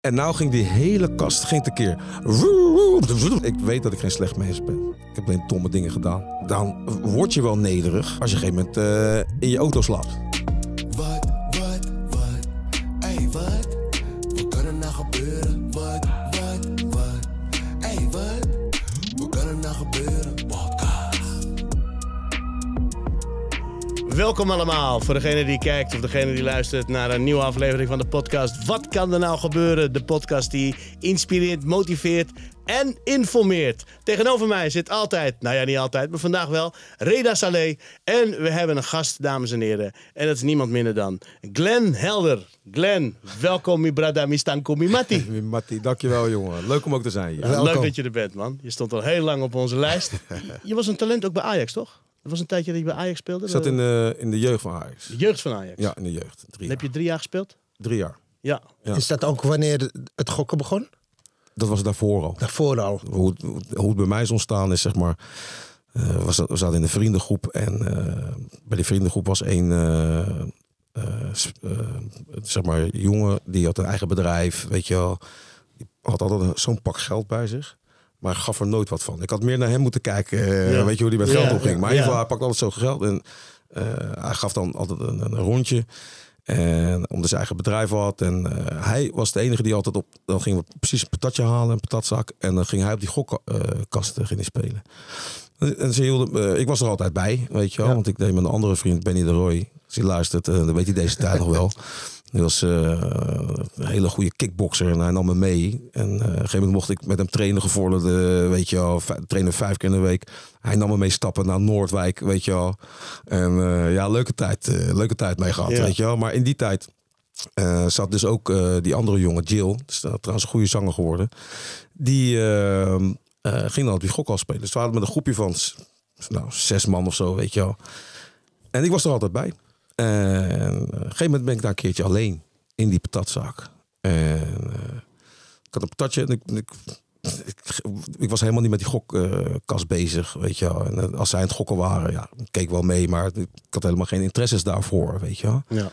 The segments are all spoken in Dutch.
En nou ging die hele kast ging tekeer. Ik weet dat ik geen slecht mens ben. Ik heb alleen domme dingen gedaan. Dan word je wel nederig als je op een gegeven moment eh, in je auto slaapt. Welkom allemaal voor degene die kijkt of degene die luistert naar een nieuwe aflevering van de podcast. Wat kan er nou gebeuren? De podcast die inspireert, motiveert en informeert. Tegenover mij zit altijd, nou ja niet altijd, maar vandaag wel, Reda Saleh. En we hebben een gast, dames en heren. En dat is niemand minder dan Glenn Helder. Glenn, welkom mi brada, mi stanko, mi matti. Matti, dankjewel jongen. Leuk om ook te zijn hier. Leuk dat je er bent, man. Je stond al heel lang op onze lijst. Je was een talent ook bij Ajax, toch? Dat was een tijdje dat je bij Ajax speelde. Ik zat in de, in de jeugd van Ajax. de jeugd van Ajax. Ja, in de jeugd. Drie Dan jaar. heb je drie jaar gespeeld? Drie jaar. Ja. Ja. Is dat ook wanneer het gokken begon? Dat was daarvoor al. Daarvoor al. Hoe, het- hoe het bij mij is ontstaan is zeg maar... eh, we, zaten, we zaten in de vriendengroep en eh, bij die vriendengroep was een... eh, eh, eh, zeg maar jongen die had een eigen bedrijf, weet je wel. Die had altijd zo'n pak geld bij zich. Maar gaf er nooit wat van. Ik had meer naar hem moeten kijken. eh, Ja. Weet je hoe die met geld omging. ja, Maar in ieder geval, hij pakte altijd zo geld. En eh, hij gaf dan altijd een, een rondje. En omdat zijn eigen bedrijf had. En eh, hij was de enige die altijd op. Dan gingen we precies een patatje halen, een patatzak. En dan ging hij op die gokkast ging spelen. En, ze hielden, ik was er altijd bij, weet je wel. Want ik deed met een andere vriend, Benny de Roy. Als hij luistert, dan weet hij deze tijd nog wel. Hij was eh, een hele goede kickboxer en hij nam me mee. En eh, op een gegeven moment mocht ik met hem trainen gevorderde, weet je wel, trainen vijf keer in de week. Hij nam me mee stappen naar Noordwijk, weet je wel. En eh, ja, leuke tijd, leuke tijd mee gehad, Ja. weet je wel. Maar in die tijd zat dus ook die andere jongen, Jill, uh, trouwens een goede zanger geworden. Die eh, eh, ging dan op die gokhal spelen. Dus we hadden met een groepje van nou, zes man of zo, weet je wel. En ik was er altijd bij. En op een gegeven moment ben ik daar een keertje alleen in die patatzaak. En eh, ik had een patatje en ik, ik, ik, ik was helemaal niet met die gokkast bezig, weet je wel. En eh, als zij aan het gokken waren, ja, ik keek wel mee, maar ik had helemaal geen interesses daarvoor, weet je wel. ja.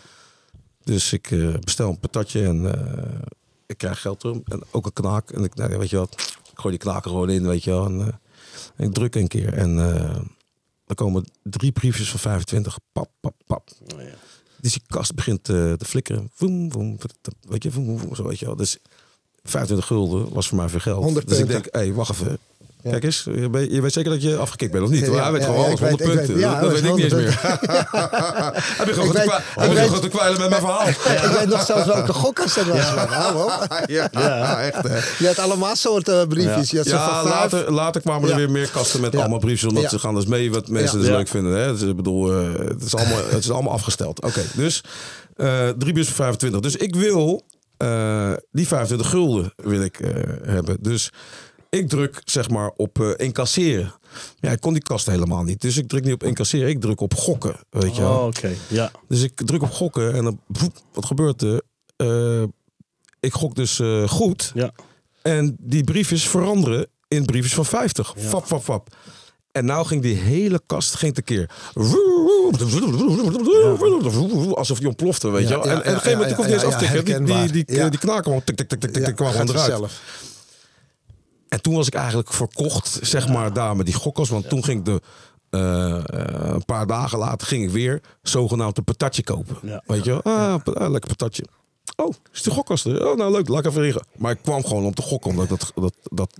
Dus ik eh, bestel een patatje en eh, ik krijg geld terug. En ook een knaak. En ik, nou, weet je wat, ik gooi die knaken gewoon in, weet je wel. En, eh, en ik druk een keer. En eh er komen drie briefjes van 25. Pap, pap, pap. Oh, ja. Dus die kast begint eh, te flikkeren. Voem, voem, weet je, voem, voem, voem, zo weet je wel. Dus 25 gulden was voor mij veel geld. 100 dus ik denk, hé, wacht even. Kijk eens, je weet, je weet zeker dat je afgekikt bent, of niet? Ja, hij weet gewoon alles, ik 100 weet- ik punten. weet- dat weet ik niet eens meer. 100 Heb je gewoon te kwijlen met mijn verhaal? Ik weet nog zelfs welke gokkast dat was. Ja, echt hè. Je had allemaal soorten briefjes. Had zo Ja, later, later kwamen er weer meer kasten met allemaal briefjes. Omdat ze gaan dus mee wat mensen dus leuk vinden. Hè? Dus ik bedoel, eh, het, is allemaal, het is allemaal afgesteld. Oké, dus eh drie briefjes voor 25. Dus ik wil eh, die 25 gulden wil ik eh, hebben. Dus ik druk zeg maar op eh, incasseren. Ja, ik kon die kast helemaal niet. Dus ik druk niet op incasseren. Ik druk op gokken. Weet je wel. Oh, oké. Ja. Dus ik druk op gokken en dan, wat gebeurt er? Eh, ik gok dus eh, goed. Ja. En die briefjes veranderen in briefjes van 50. Fap, fap, fap. En nou ging die hele kast geen tekeer. Alsof die ontplofte, weet je wel. Ja, En, ja, en op een gegeven moment, ik hoefde niet eens ja, af te tikken. Die, die, die, Ja. die knaken gewoon, tik, tik, tik, tik, tik, Ja, gewoon eruit. En toen was ik eigenlijk verkocht, zeg maar, daar met die gokkers. Want toen ging ik de, eh, eh, een paar dagen later ging ik weer zogenaamd een patatje kopen. Ja. Weet je wel? Ah, ah, lekker patatje. Oh, is de gokkast er? Oh, nou leuk, laat ik even liggen. Maar ik kwam gewoon om te gokken, omdat dat, dat, dat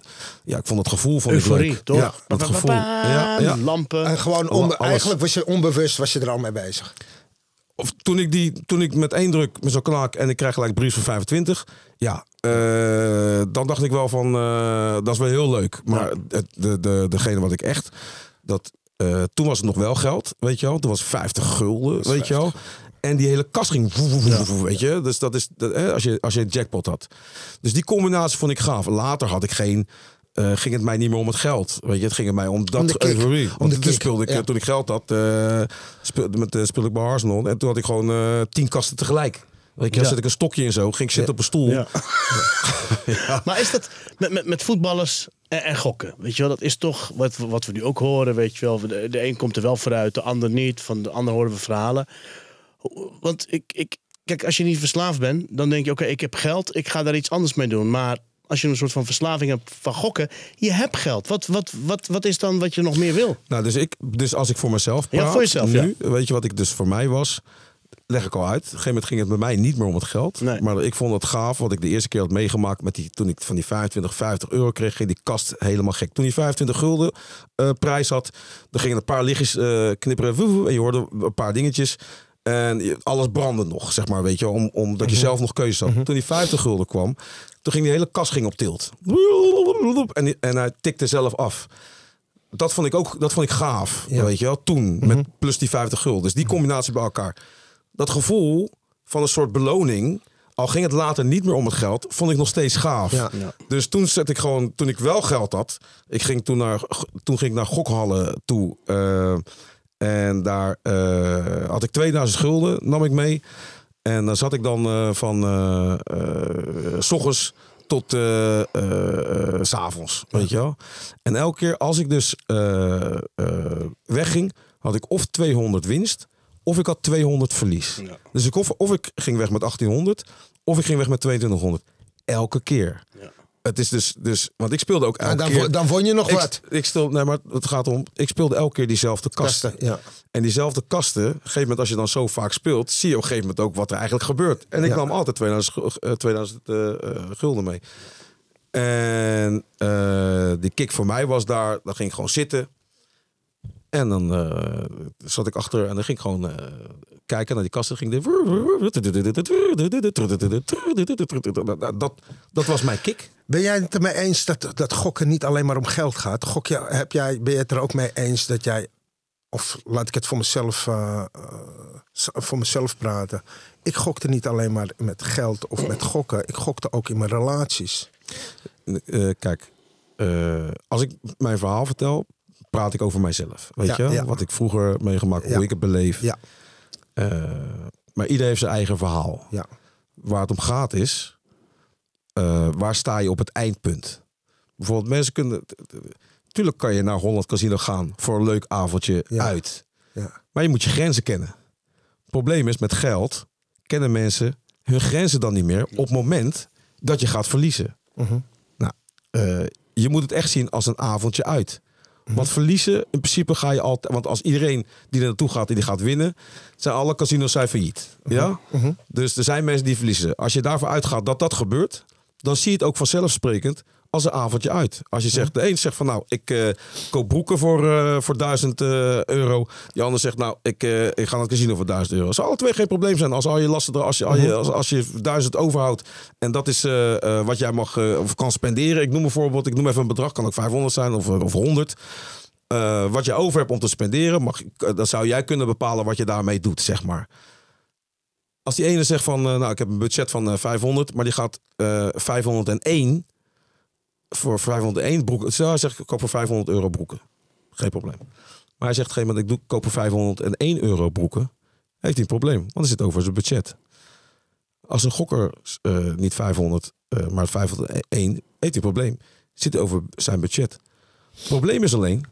ja, ik vond het gevoel van Euforie, toch? Ja, dat gevoel. Ja, ja. Lampen. En gewoon onbe- Alles. eigenlijk was je onbewust was je er al mee bezig. Of toen ik, die, toen ik met één druk met zo'n knaak en ik krijg gelijk brief van 25. Ja, dan dacht ik wel van, eh, dat is wel heel leuk. Maar het, de, de, degene wat ik echt, dat, eh, toen was het nog wel geld, weet je wel. Toen was 50 gulden, weet je wel. En die hele kast ging, weet je. Dus dat is, dat, hè, als, je, als je een jackpot had. Dus die combinatie vond ik gaaf. Later had ik geen, eh, ging het mij niet meer om het geld. Weet je, het ging het mij om dat de kick. euforie. Om Want de toen speelde ik, ja. eh, toen ik geld had, eh speelde, met, eh, speelde ik bij Arsenal. En toen had ik gewoon eh, tien kasten tegelijk. Weet je, Ja. zet ik een stokje in zo, ging ik zitten op een stoel. Ja. Maar is dat met, met, met voetballers en, en gokken? Weet je wel, dat is toch wat, we- wat we nu ook horen. Weet je wel, de, de een komt er wel vooruit, de ander niet. Van de ander horen we verhalen. Want ik, ik, kijk, als je niet verslaafd bent, dan denk je: oké, ik heb geld, ik ga daar iets anders mee doen. Maar als je een soort van verslaving hebt van gokken, je hebt geld. Wat, wat, wat, wat is dan wat je nog meer wil? Nou, dus, ik, dus als ik voor mezelf Ja, praat, voor jezelf, nu, weet je wat ik dus voor mij was, leg ik al uit. Op een gegeven moment ging het bij mij niet meer om het geld. Nee. Maar ik vond het gaaf, wat ik de eerste keer had meegemaakt, met die, toen ik van die 25, 50 euro kreeg, ging die kast helemaal gek. Toen die 25 gulden eh, prijs had, dan gingen een paar lichtjes eh, knipperen, woe, woe, en je hoorde een paar dingetjes. En alles brandde nog, zeg maar, weet je, om, omdat je zelf nog keuzes had. Toen die 50 gulden kwam, toen ging die hele kast ging op tilt. En, die- en hij tikte zelf af. Dat vond ik ook dat vond ik gaaf, Ja. weet je wel, toen. Met plus die 50 gulden. Dus die combinatie bij elkaar. Dat gevoel van een soort beloning, al ging het later niet meer om het geld, vond ik nog steeds gaaf. Ja. Ja. Dus toen zet ik gewoon, toen ik wel geld had, ik ging toen naar, toen ging ik naar gokhallen toe. eh, en daar eh, had ik 2000 gulden, nam ik mee. En dan zat ik dan eh, van s ochtends tot eh, s avonds, weet je wel. En elke keer als ik dus wegging, had ik of 200 winst, of ik had 200 verlies. Ja. Dus ik of, of ik ging weg met 1800, of ik ging weg met 2200. Elke keer. Ja. Het is dus, dus, want ik speelde ook elke En dan, keer. dan won je nog ik, wat. Ik stel, nee, maar het gaat om. Ik speelde elke keer diezelfde kasten. Kasten, ja. En diezelfde kasten, op een gegeven moment als je dan zo vaak speelt, zie je op een gegeven moment ook wat er eigenlijk gebeurt. En ik Ja. nam altijd 2000, gu- eh, 2000 eh, eh, gulden mee. En eh, die kick voor mij was daar, dan ging ik gewoon zitten. En dan eh, zat ik achter en dan ging ik gewoon eh, kijken naar die kasten. Ging de... dat, dat was mijn kick. Ben jij het ermee eens dat, dat gokken niet alleen maar om geld gaat? Gok je, heb jij, ben je het er ook mee eens dat jij, of laat ik het voor mezelf, eh, voor mezelf praten. Ik gokte niet alleen maar met geld of met gokken. Ik gokte ook in mijn relaties. Kijk, als ik mijn verhaal vertel, praat ik over mijzelf. Weet Ja, je? ja. Wat ik vroeger meegemaakt, hoe ik het beleef. Ja, Eh, maar iedereen heeft zijn eigen verhaal. ja. Waar het om gaat is, eh, waar sta je op het eindpunt? Bijvoorbeeld mensen kunnen... Tuurlijk kan je naar Holland Casino gaan voor een leuk avondje uit. ja. Maar je moet je grenzen kennen. Het probleem is met geld kennen mensen hun grenzen dan niet meer op het moment dat je gaat verliezen. Mhm. Nou, eh, je moet het echt zien als een avondje uit. Want verliezen, in principe ga je altijd... Want als iedereen die er naartoe gaat, die gaat winnen... zijn alle casinos zijn failliet. Ja? Dus er zijn mensen die verliezen. Als je daarvoor uitgaat dat dat gebeurt... dan zie je het ook vanzelfsprekend als een avondje uit. Als je zegt, de een zegt van nou, ik eh, koop broeken voor, eh voor 1000 eh, euro. Die ander zegt nou, ik, ik ga naar het casino voor 1000 euro. Zou alle twee geen probleem zijn als al je lasten er, als je, al je, als, als je 1000 overhoudt. En dat is wat jij mag of kan spenderen. Ik noem een voorbeeld, ik noem even een bedrag, kan ook 500 zijn of, of 100. Eh, wat je over hebt om te spenderen, mag, dan zou jij kunnen bepalen wat je daarmee doet, zeg maar. Als die ene zegt van, nou, ik heb een budget van eh, 500, maar die gaat eh 501 voor 501 broeken. Zo, hij zegt, ik koop voor 500 euro broeken. Geen probleem. Maar hij zegt, op een gegeven moment, ik doe, koop voor 501 euro broeken. Heeft hij een probleem, want hij zit over zijn budget. Als een gokker eh, niet 500, eh, maar 501, heeft hij een probleem. Zit over zijn budget. Het probleem is alleen,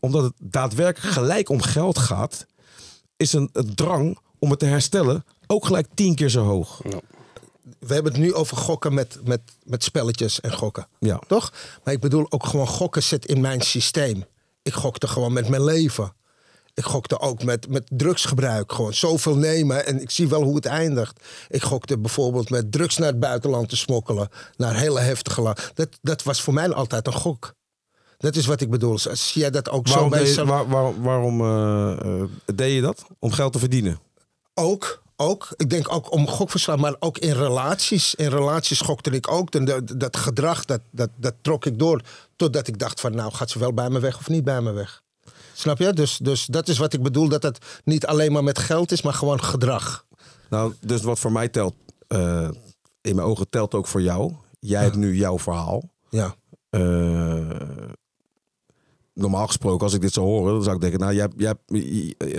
omdat het daadwerkelijk gelijk om geld gaat, is een, een drang om het te herstellen ook gelijk tien keer zo hoog. We hebben het nu over gokken met, met, met spelletjes en gokken. Ja. Toch? Maar ik bedoel ook gewoon gokken zit in mijn systeem. Ik gokte gewoon met mijn leven. Ik gokte ook met, met drugsgebruik. Gewoon zoveel nemen en ik zie wel hoe het eindigt. Ik gokte bijvoorbeeld met drugs naar het buitenland te smokkelen. Naar hele heftige la- dat, dat was voor mij altijd een gok. Dat is wat ik bedoel. Zie jij dat ook Waarom, zo bij deed, jezelf? waar- waar- waarom eh, eh, deed je dat? Om geld te verdienen. Ook, ook. Ik denk ook om gokverslag, maar ook in relaties. In relaties gokte ik ook. En dat, dat gedrag, dat, dat, dat trok ik door. Totdat ik dacht van, nou gaat ze wel bij me weg of niet bij me weg. Snap je? Dus, dus dat is wat ik bedoel, dat het niet alleen maar met geld is, maar gewoon gedrag. Nou, dus wat voor mij telt, eh, in mijn ogen telt ook voor jou. Jij hebt nu jouw verhaal. Ja. Eh, normaal gesproken, als ik dit zou horen, dan zou ik denken, nou, jij, jij,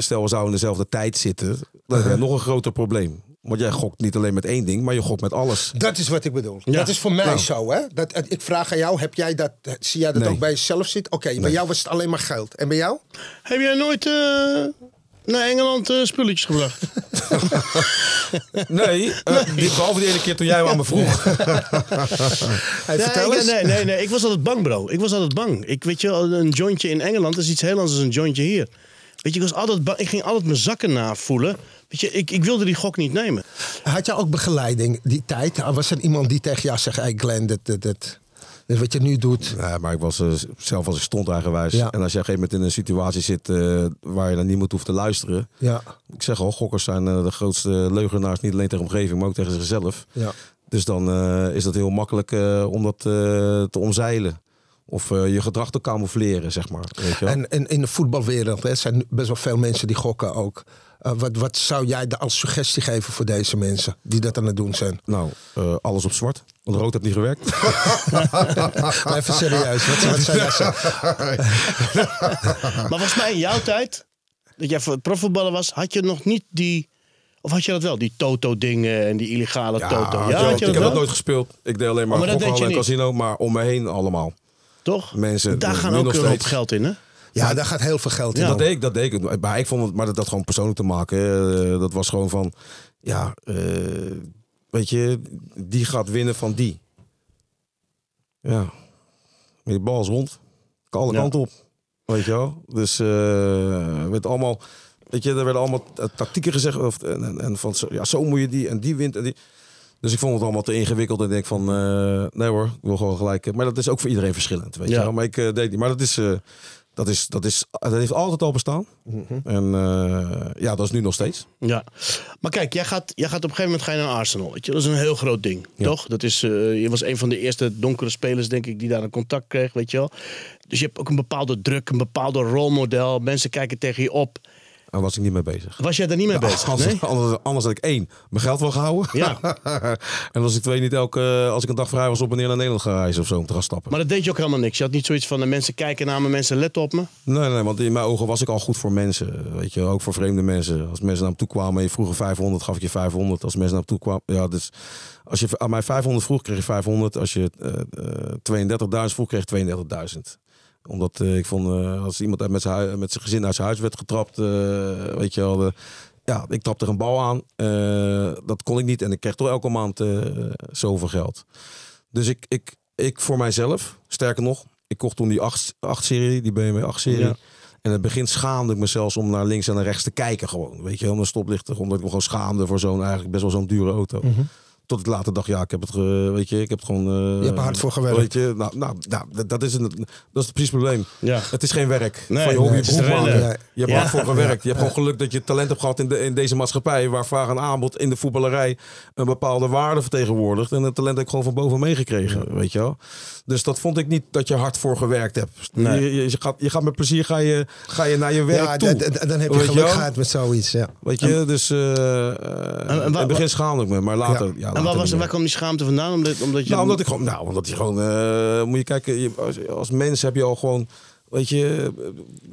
stel we zouden in dezelfde tijd zitten, dan heb je nog een groter probleem. Want jij gokt niet alleen met één ding, maar je gokt met alles. Dat is wat ik bedoel. Ja. Dat is voor mij Nou. zo, hè? Dat, ik vraag aan jou, heb jij dat, zie jij dat Nee. ook bij jezelf zitten? Oké, bij Nee. jou was het alleen maar geld. En bij jou? Heb jij nooit eh, naar Engeland eh, spulletjes gebracht? Nee, eh, die- behalve die ene keer toen jij aan me vroeg. Hey, Nee, vertel ik- eens. nee, nee, nee. Ik was altijd bang, bro. Ik was altijd bang. Ik weet je, wel, een jointje in Engeland is iets heel anders dan een jointje hier. Weet je, ik was altijd bang. Ik ging altijd mijn zakken navoelen. Weet je, ik, ik wilde die gok niet nemen. Had je ook begeleiding die tijd? Was er iemand die tegen jou zegt, hey Glenn, dit, dit, dit, wat je nu doet. Nee, maar ik was eh, zelf als ik stond eigenwijs. Ja. En als je op een gegeven moment in een situatie zit eh, waar je naar niemand hoeft te luisteren. Ja, Ik zeg al, gokkers zijn eh, de grootste leugenaars, niet alleen tegen de omgeving, maar ook tegen zichzelf. ja. Dus dan is dat heel makkelijk om dat te omzeilen. Of je gedrag te camoufleren, zeg maar. Weet je wel? En, en in de voetbalwereld hè, zijn best wel veel mensen die gokken ook. Wat, wat zou jij als suggestie geven voor deze mensen die dat aan het doen zijn? Nou, alles op zwart. Want rood heeft niet gewerkt. Maar even serieus, wat, wat zou jij zeggen? Maar volgens mij in jouw tijd, dat jij voor het profvoetballen was, had je nog niet die... Of had je dat wel? Die toto-dingen en die illegale toto. had Ja, je had je ik dat heb dat nooit gespeeld. Ik deed alleen maar, Oh, maar dat gokhallen je en casino, maar om me heen allemaal. Toch? Mensen, Daar nu gaan ook een hoop geld in, hè? Ja, daar gaat heel veel geld in. Ja. Dat deed ik, dat deed ik. Maar ik vond het, maar dat had gewoon persoonlijk te maken. eh, dat was gewoon van, ja, eh, weet je, die gaat winnen van die. Ja, die bal is rond. Kan alle Ja. kanten op. Weet je wel? Dus werd allemaal, weet je, er werden allemaal tactieken gezegd. Of, en, en, en van, zo- ja, zo moet je die en die wint en die. Dus ik vond het allemaal te ingewikkeld en ik denk van, eh, nee hoor, ik wil gewoon gelijk. eh, Maar dat is ook voor iedereen verschillend, weet Ja. je wel. Maar ik eh, deed niet. Maar dat is, dat is, dat is, dat heeft altijd al bestaan. En eh, ja, dat is nu nog steeds. Ja. Maar kijk, jij gaat, jij gaat op een gegeven moment ga je naar Arsenal. Weet je? Dat is een heel groot ding, Ja. toch? Dat is, eh, je was een van de eerste donkere spelers, denk ik, die daar een contact kreeg, weet je wel. Dus je hebt ook een bepaalde druk, een bepaalde rolmodel. Mensen kijken tegen je op. Daar was ik niet mee bezig. Was jij daar niet mee bezig? Anders, Nee? anders, anders had ik één, mijn geld wel gehouden. Ja. en als ik twee niet elke, als ik een dag vrij was op en neer naar Nederland gaan reizen of zo om te gaan stappen. Maar dat deed je ook helemaal niks. Je had niet zoiets van, de mensen kijken naar me, mensen letten op me. Nee, nee, want in mijn ogen was ik al goed voor mensen. Weet je, ook voor vreemde mensen. Als mensen naar me toe kwamen en je vroeg 500, gaf ik je 500. Als mensen naar me toe kwamen, ja, dus als je aan mij 500 vroeg, kreeg je 500. Als je eh, eh, 32.000 vroeg, kreeg je 32.000 omdat eh, ik vond, eh, als iemand met zijn, met zijn gezin uit zijn huis werd getrapt, eh, weet je wel, de- ja, ik trapte er een bal aan. dat kon ik niet en ik kreeg toch elke maand eh, zoveel geld. Dus ik, ik, ik voor mijzelf, sterker nog, ik kocht toen die 8-serie, die BMW 8-serie. Ja. En in het begin schaamde ik me zelfs om naar links en naar rechts te kijken gewoon. Weet je, om een stoplichten, omdat ik me gewoon schaamde voor zo'n eigenlijk best wel zo'n dure auto. Tot ik later dacht, ja, ik heb het, ge- weet je, ik heb het gewoon... eh, Je hebt er hard voor gewerkt. Weet je, nou, nou, nou dat, dat is een, dat is precies het probleem. Ja. Het is geen werk. Nee, van je hobby nee, je het is beroep rennen. maken. Je hebt Ja. hard voor gewerkt. Je hebt gewoon geluk dat je talent hebt gehad in, de, in deze maatschappij. Waar vraag en aanbod in de voetballerij een bepaalde waarde vertegenwoordigt. En het talent heb ik gewoon van boven meegekregen. Weet je wel. Dus dat vond ik niet dat je hard voor gewerkt hebt. Nee. Je, je, je gaat, je gaat met plezier ga je, ga je naar je werk Ja, toe. dan heb je Weet geluk gehad met zoiets. Ja. Weet je, dus eh, eh, en in wa- het begin schaamde ik me, maar later... Ja. Ja. En waar, was, waar kwam die schaamte vandaan? Omdat, omdat je... Nou, omdat ik gewoon, nou, omdat je gewoon, eh, moet je kijken, als mens heb je al gewoon, weet je,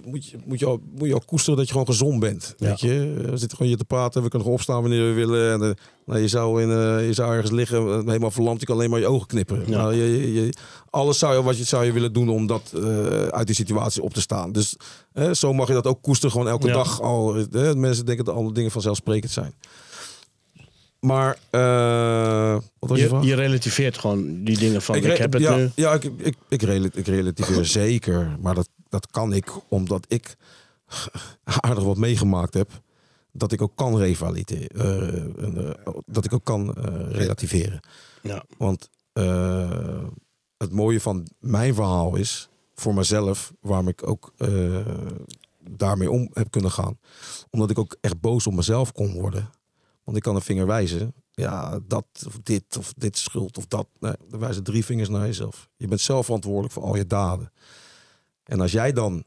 moet je, moet je, al, moet je al koesteren dat je gewoon gezond bent. Ja. Weet je, we zitten gewoon hier te praten, we kunnen gewoon opstaan wanneer we willen. En, eh, nou, je, zou in, eh, je zou ergens liggen, eh, helemaal verlamd, je kan alleen maar je ogen knipperen. Ja. Nou, je, alles zou je, wat je, zou je willen doen om dat, uit die situatie op te staan. Dus zo mag je dat ook koesteren, gewoon elke Ja. dag al. mensen denken dat alle dingen vanzelfsprekend zijn. Maar, eh, wat was je, je, relativeert gewoon die dingen van, ik, heb het ja, nu. Ja, ik, ik, ik, rela- ik relativeer zeker. Maar dat, dat kan ik omdat ik aardig wat meegemaakt heb. Dat ik ook kan revalideren. eh, eh, dat ik ook kan relativeren. Ja. Want het mooie van mijn verhaal is, voor mezelf, waarom ik ook daarmee om heb kunnen gaan. Omdat ik ook echt boos op mezelf kon worden. Want ik kan een vinger wijzen. Ja, dat of dit of dit schuld of dat. Nee, dan wijzen drie vingers naar jezelf. Je bent zelf verantwoordelijk voor al je daden. En als jij dan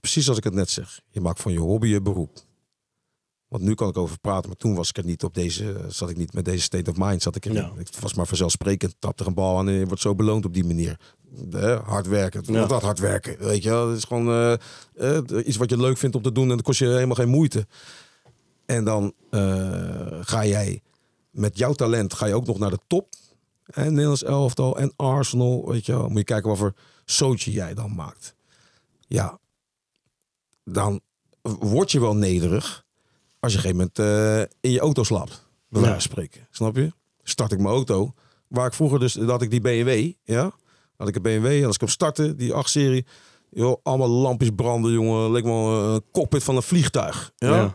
precies als ik het net zeg. Je maakt van je hobby je beroep. Want nu kan ik over praten, maar toen was ik er niet op deze, zat ik niet met deze state of mind. Zat ik. Ja. Het was maar vanzelfsprekend, trap er een bal aan en je wordt zo beloond op die manier. Eh, hard werken, Ja. dat hard werken, weet je wel. Het is gewoon eh, eh, iets wat je leuk vindt om te doen en dat kost je helemaal geen moeite. En dan eh, ga jij met jouw talent ga je ook nog naar de top. En Nederlands elftal en Arsenal, weet je wel. Moet je kijken wat voor zootje jij dan maakt. Ja, dan word je wel nederig als je op een gegeven moment eh, in je auto slaapt. Bij wijze Ja. van spreken. Snap je? Start ik mijn auto. Waar ik vroeger dus, dat had ik die BMW, ja. Had ik een BMW en als ik hem startte, die 8-serie. Joh, allemaal lampjes branden, jongen. Leek wel een cockpit van een vliegtuig. Ja. Ja.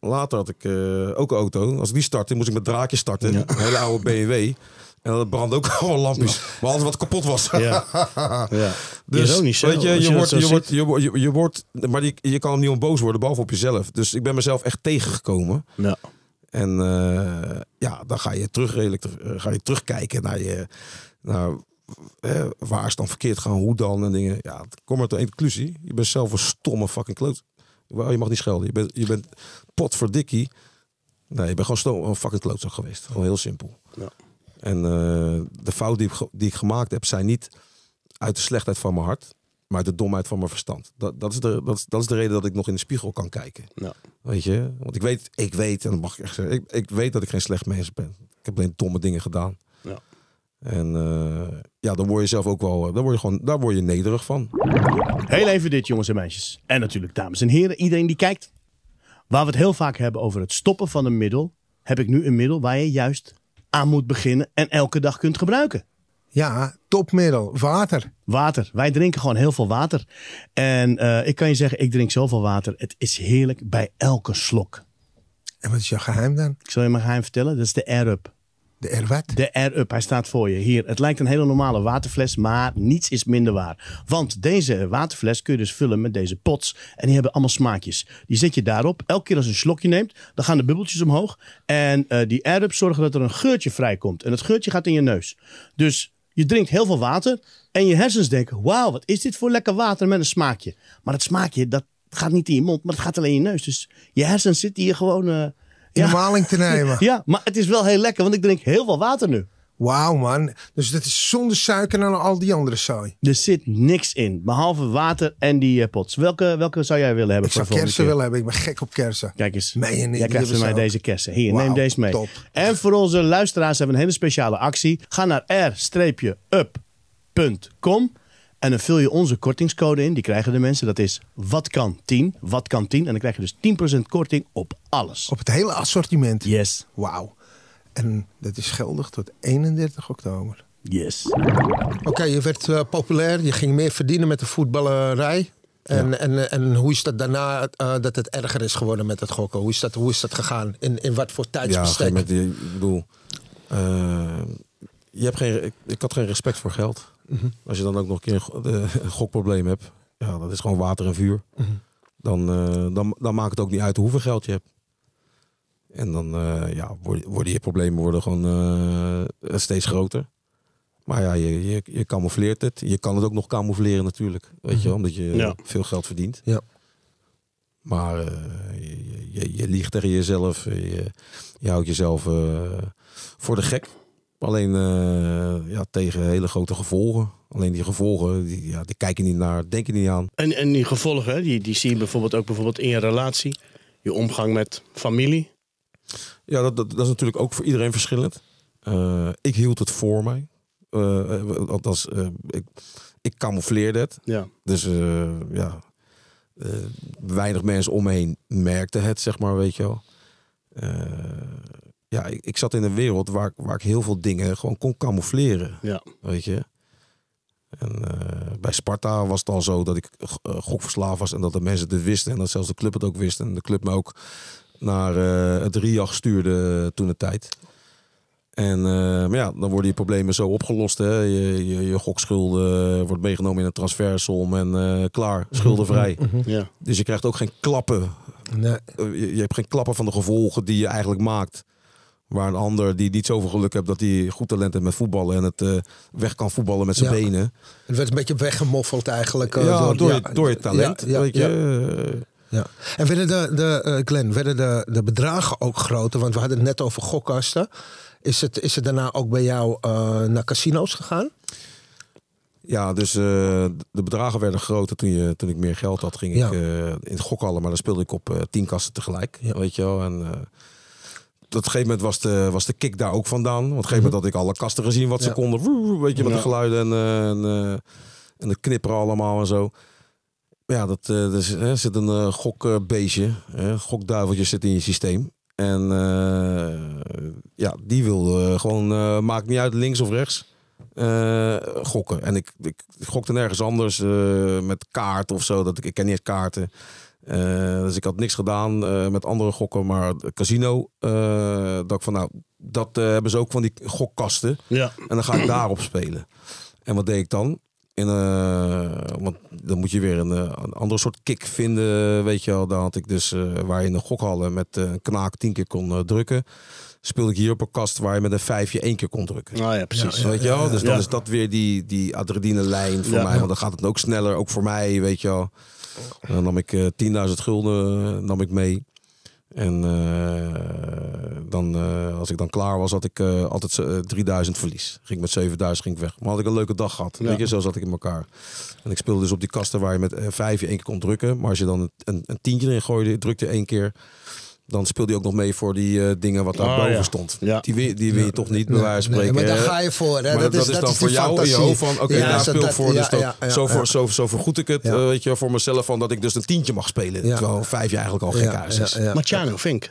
Later had ik eh, ook een auto. Als ik die startte, moest ik met draadje starten. Een hele oude BMW. En dat brandde ook allemaal lampjes. Maar alles wat kapot was. Ja. ja. Dus Ironisch, weet je, je, wordt, je, wordt, je, wordt- je, je wordt, maar je kan niet om boos worden, behalve op jezelf. Dus ik ben mezelf echt tegengekomen. Ja. En eh, ja, dan ga je terug, redelijk, eh, ga je terugkijken naar je, naar eh, waar is dan verkeerd gaan, hoe dan en dingen. Ja, kom er tot één conclusie. Je bent zelf een stomme fucking kloot. Je mag niet schelden. Je bent, je bent potverdikkie. Nee, je bent gewoon een fucking klootzak geweest. Gewoon heel simpel. Ja. En eh, de fout die ik, die ik gemaakt heb, zijn niet uit de slechtheid van mijn hart, maar uit de domheid van mijn verstand. Dat, dat, is de, dat, is, dat is de reden dat ik nog in de spiegel kan kijken. Ja. Weet je? Want ik weet, ik weet, en dat mag ik echt zeggen, ik, ik weet dat ik geen slecht mens ben. Ik heb alleen domme dingen gedaan. Ja. En eh, ja, dan word je zelf ook wel, dan word je gewoon, daar word je nederig van. Heel even dit, jongens en meisjes. En natuurlijk, dames en heren, iedereen die kijkt. Waar we het heel vaak hebben over het stoppen van een middel, heb ik nu een middel waar je juist aan moet beginnen en elke dag kunt gebruiken. Ja, topmiddel. Water. Water. Wij drinken gewoon heel veel water. En eh, ik kan je zeggen, ik drink zoveel water. Het is heerlijk bij elke slok. En wat is jouw geheim dan? Ik zal je mijn geheim vertellen. Dat is de Air-Up. De? De Air-Up, hij staat voor je. Hier, het lijkt een hele normale waterfles, maar niets is minder waar. Want deze waterfles kun je dus vullen met deze pots. En die hebben allemaal smaakjes. Die zet je daarop. Elke keer als je een slokje neemt, dan gaan de bubbeltjes omhoog. En eh, die Air-Up zorgt dat er een geurtje vrijkomt. En dat geurtje gaat in je neus. Dus je drinkt heel veel water. En je hersens denken, wauw, wat is dit voor lekker water met een smaakje. Maar dat smaakje, dat gaat niet in je mond, maar het gaat alleen in je neus. Dus je hersens zitten hier gewoon... eh, In de maling te nemen. ja, maar het is wel heel lekker, want ik drink heel veel water nu. Wauw man. Dus dat is zonder suiker en al die andere zooi. Er zit niks in, behalve water en die eh, pots. Welke, welke zou jij willen hebben Ik voor zou kersen willen hebben. Ik ben gek op kersen. Kijk eens, Meen jij krijgt van mij deze kersen. Hier, neem deze mee. top. En voor onze luisteraars hebben we een hele speciale actie. Ga naar r-up.com en dan vul je onze kortingscode in. Die krijgen de mensen. Dat is wat kan 10. Wat kan 10. En dan krijg je dus 10% korting op alles. Op het hele assortiment. Yes, Wauw. En dat is geldig tot 31 oktober. yes. Oké, je werd eh, populair. Je ging meer verdienen met de voetballerij. En, en, en hoe is dat daarna eh, dat het erger is geworden met het gokken? Hoe is dat, hoe is dat gegaan? In, in wat voor Ja, op een tijdsbestek? gegeven moment, ik bedoel, eh, je hebt geen, ik, ik had geen respect voor geld. Mhm. Als je dan ook nog een keer een, gokprobleem hebt, ja, dat is gewoon water en vuur. Mhm. Dan, eh, dan, dan maakt het ook niet uit hoeveel geld je hebt. En dan eh, ja, worden, worden je problemen worden gewoon eh, steeds groter. Maar ja, je, je, je camoufleert het. Je kan het ook nog camoufleren natuurlijk. Weet je wel, omdat je Ja. veel geld verdient. Ja. Maar eh, je, je, je liegt tegen jezelf. Je, je houdt jezelf voor de gek. Alleen eh, ja, tegen hele grote gevolgen. Alleen die gevolgen, die, ja, die kijken niet naar, denken niet aan. En, en die gevolgen, die, die zie je bijvoorbeeld ook bijvoorbeeld in je relatie. Je omgang met familie. Ja, dat, dat, dat is natuurlijk ook voor iedereen verschillend. Eh, ik hield het voor mij. Eh, eh, althans, ik, ik camoufleerde het. Ja. Dus ja, weinig mensen om me heen merkten het, zeg maar, weet je wel. Ja, ik, ik zat in een wereld waar, ik- waar ik heel veel dingen gewoon kon camoufleren, Ja. weet je. En eh, bij Sparta was het al zo dat ik eh, gokverslaafd was en dat de mensen het wisten. En dat zelfs de club het ook wist. En de club me ook naar eh, het RIAG stuurde toen de tijd. En maar ja, dan worden je problemen zo opgelost. Hè. Je, je, je gokschulden wordt meegenomen in een transfersom en klaar, schuldenvrij. Ja. Dus je krijgt ook geen klappen. Nee. Je, je hebt geen klappen van de gevolgen die je eigenlijk maakt. Waar een ander die niet zoveel geluk heeft dat hij goed talent heeft met voetballen en het eh, weg kan voetballen met zijn Ja. benen. Het werd een beetje weggemoffeld eigenlijk. eh, ja, door, je, door je talent. ja, weet je. ja. En werden de, de eh, Glenn, werden de, de bedragen ook groter? Want we hadden het net over gokkasten. Is het, is het daarna ook bij jou naar casino's gegaan? Ja, dus de bedragen werden groter toen, je, toen ik meer geld had. Ging Ja. ik in het gokhallen, maar dan speelde ik op tien kasten tegelijk. Ja. Weet je wel. En op een gegeven moment was de, was de kick daar ook vandaan. Want op een gegeven moment had ik alle kasten gezien wat ze Ja. konden. Woe, Weet je, met de geluiden en, eh, en, eh, en de knipperen allemaal en zo. Ja, dat, eh er zit- hè, zit een gokbeestje, hè, gokduiveltje zit in je systeem. En ja, die wil gewoon, maakt niet uit links of rechts, gokken. En ik, ik, ik gokte nergens anders met kaart of zo. Dat ik, ik ken niet kaarten. Eh, dus ik had niks gedaan eh, met andere gokken, maar casino, eh dat ik van nou, dat hebben ze ook van die gokkasten. Ja. En dan ga ik daarop spelen. En wat deed ik dan? In, want dan moet je weer een, een andere soort kick vinden, weet je wel. Dan had ik dus, waar je in de gokhallen met een knaak tien keer kon drukken. Speelde ik hier op een kast waar je met een vijfje één keer kon drukken. Nou ja, precies. weet je wel? Dus dan is dat weer die, die adrenaline voor mij. Want dan gaat het ook sneller, ook voor mij, weet je wel. En dan nam ik eh 10.000 gulden eh, nam ik mee. En eh, dan, als ik dan klaar was, had ik eh, altijd eh, 3000 verlies. Ging ik met 7000 ging ik weg. Maar had ik een leuke dag gehad. Ja. Weet je, zo zat ik in elkaar. En ik speelde dus op die kasten waar je met vijf je één keer kon drukken. Maar als je dan een, een, een tientje erin gooide, drukte één keer. Dan speelde je ook nog mee voor die eh, dingen wat daar Oh, boven ja. stond. Ja. Die, win- die win je toch niet, bij Nee, wijze van nee, spreken. maar daar hè? ga je voor. Hè? Maar dat, is, dan die voor jou in je fantasie. hoofd van, oké, Ja, daar dat- speel ik dat- voor. dus dat, ja, ja, zo, ja. voor, zo, zo vergoed ik het, Ja. eh, weet je, voor mezelf, van dat ik dus een tientje mag spelen. Ja. Terwijl vijf jaar eigenlijk al gek Ja, huis ja, is. Marciano Vink,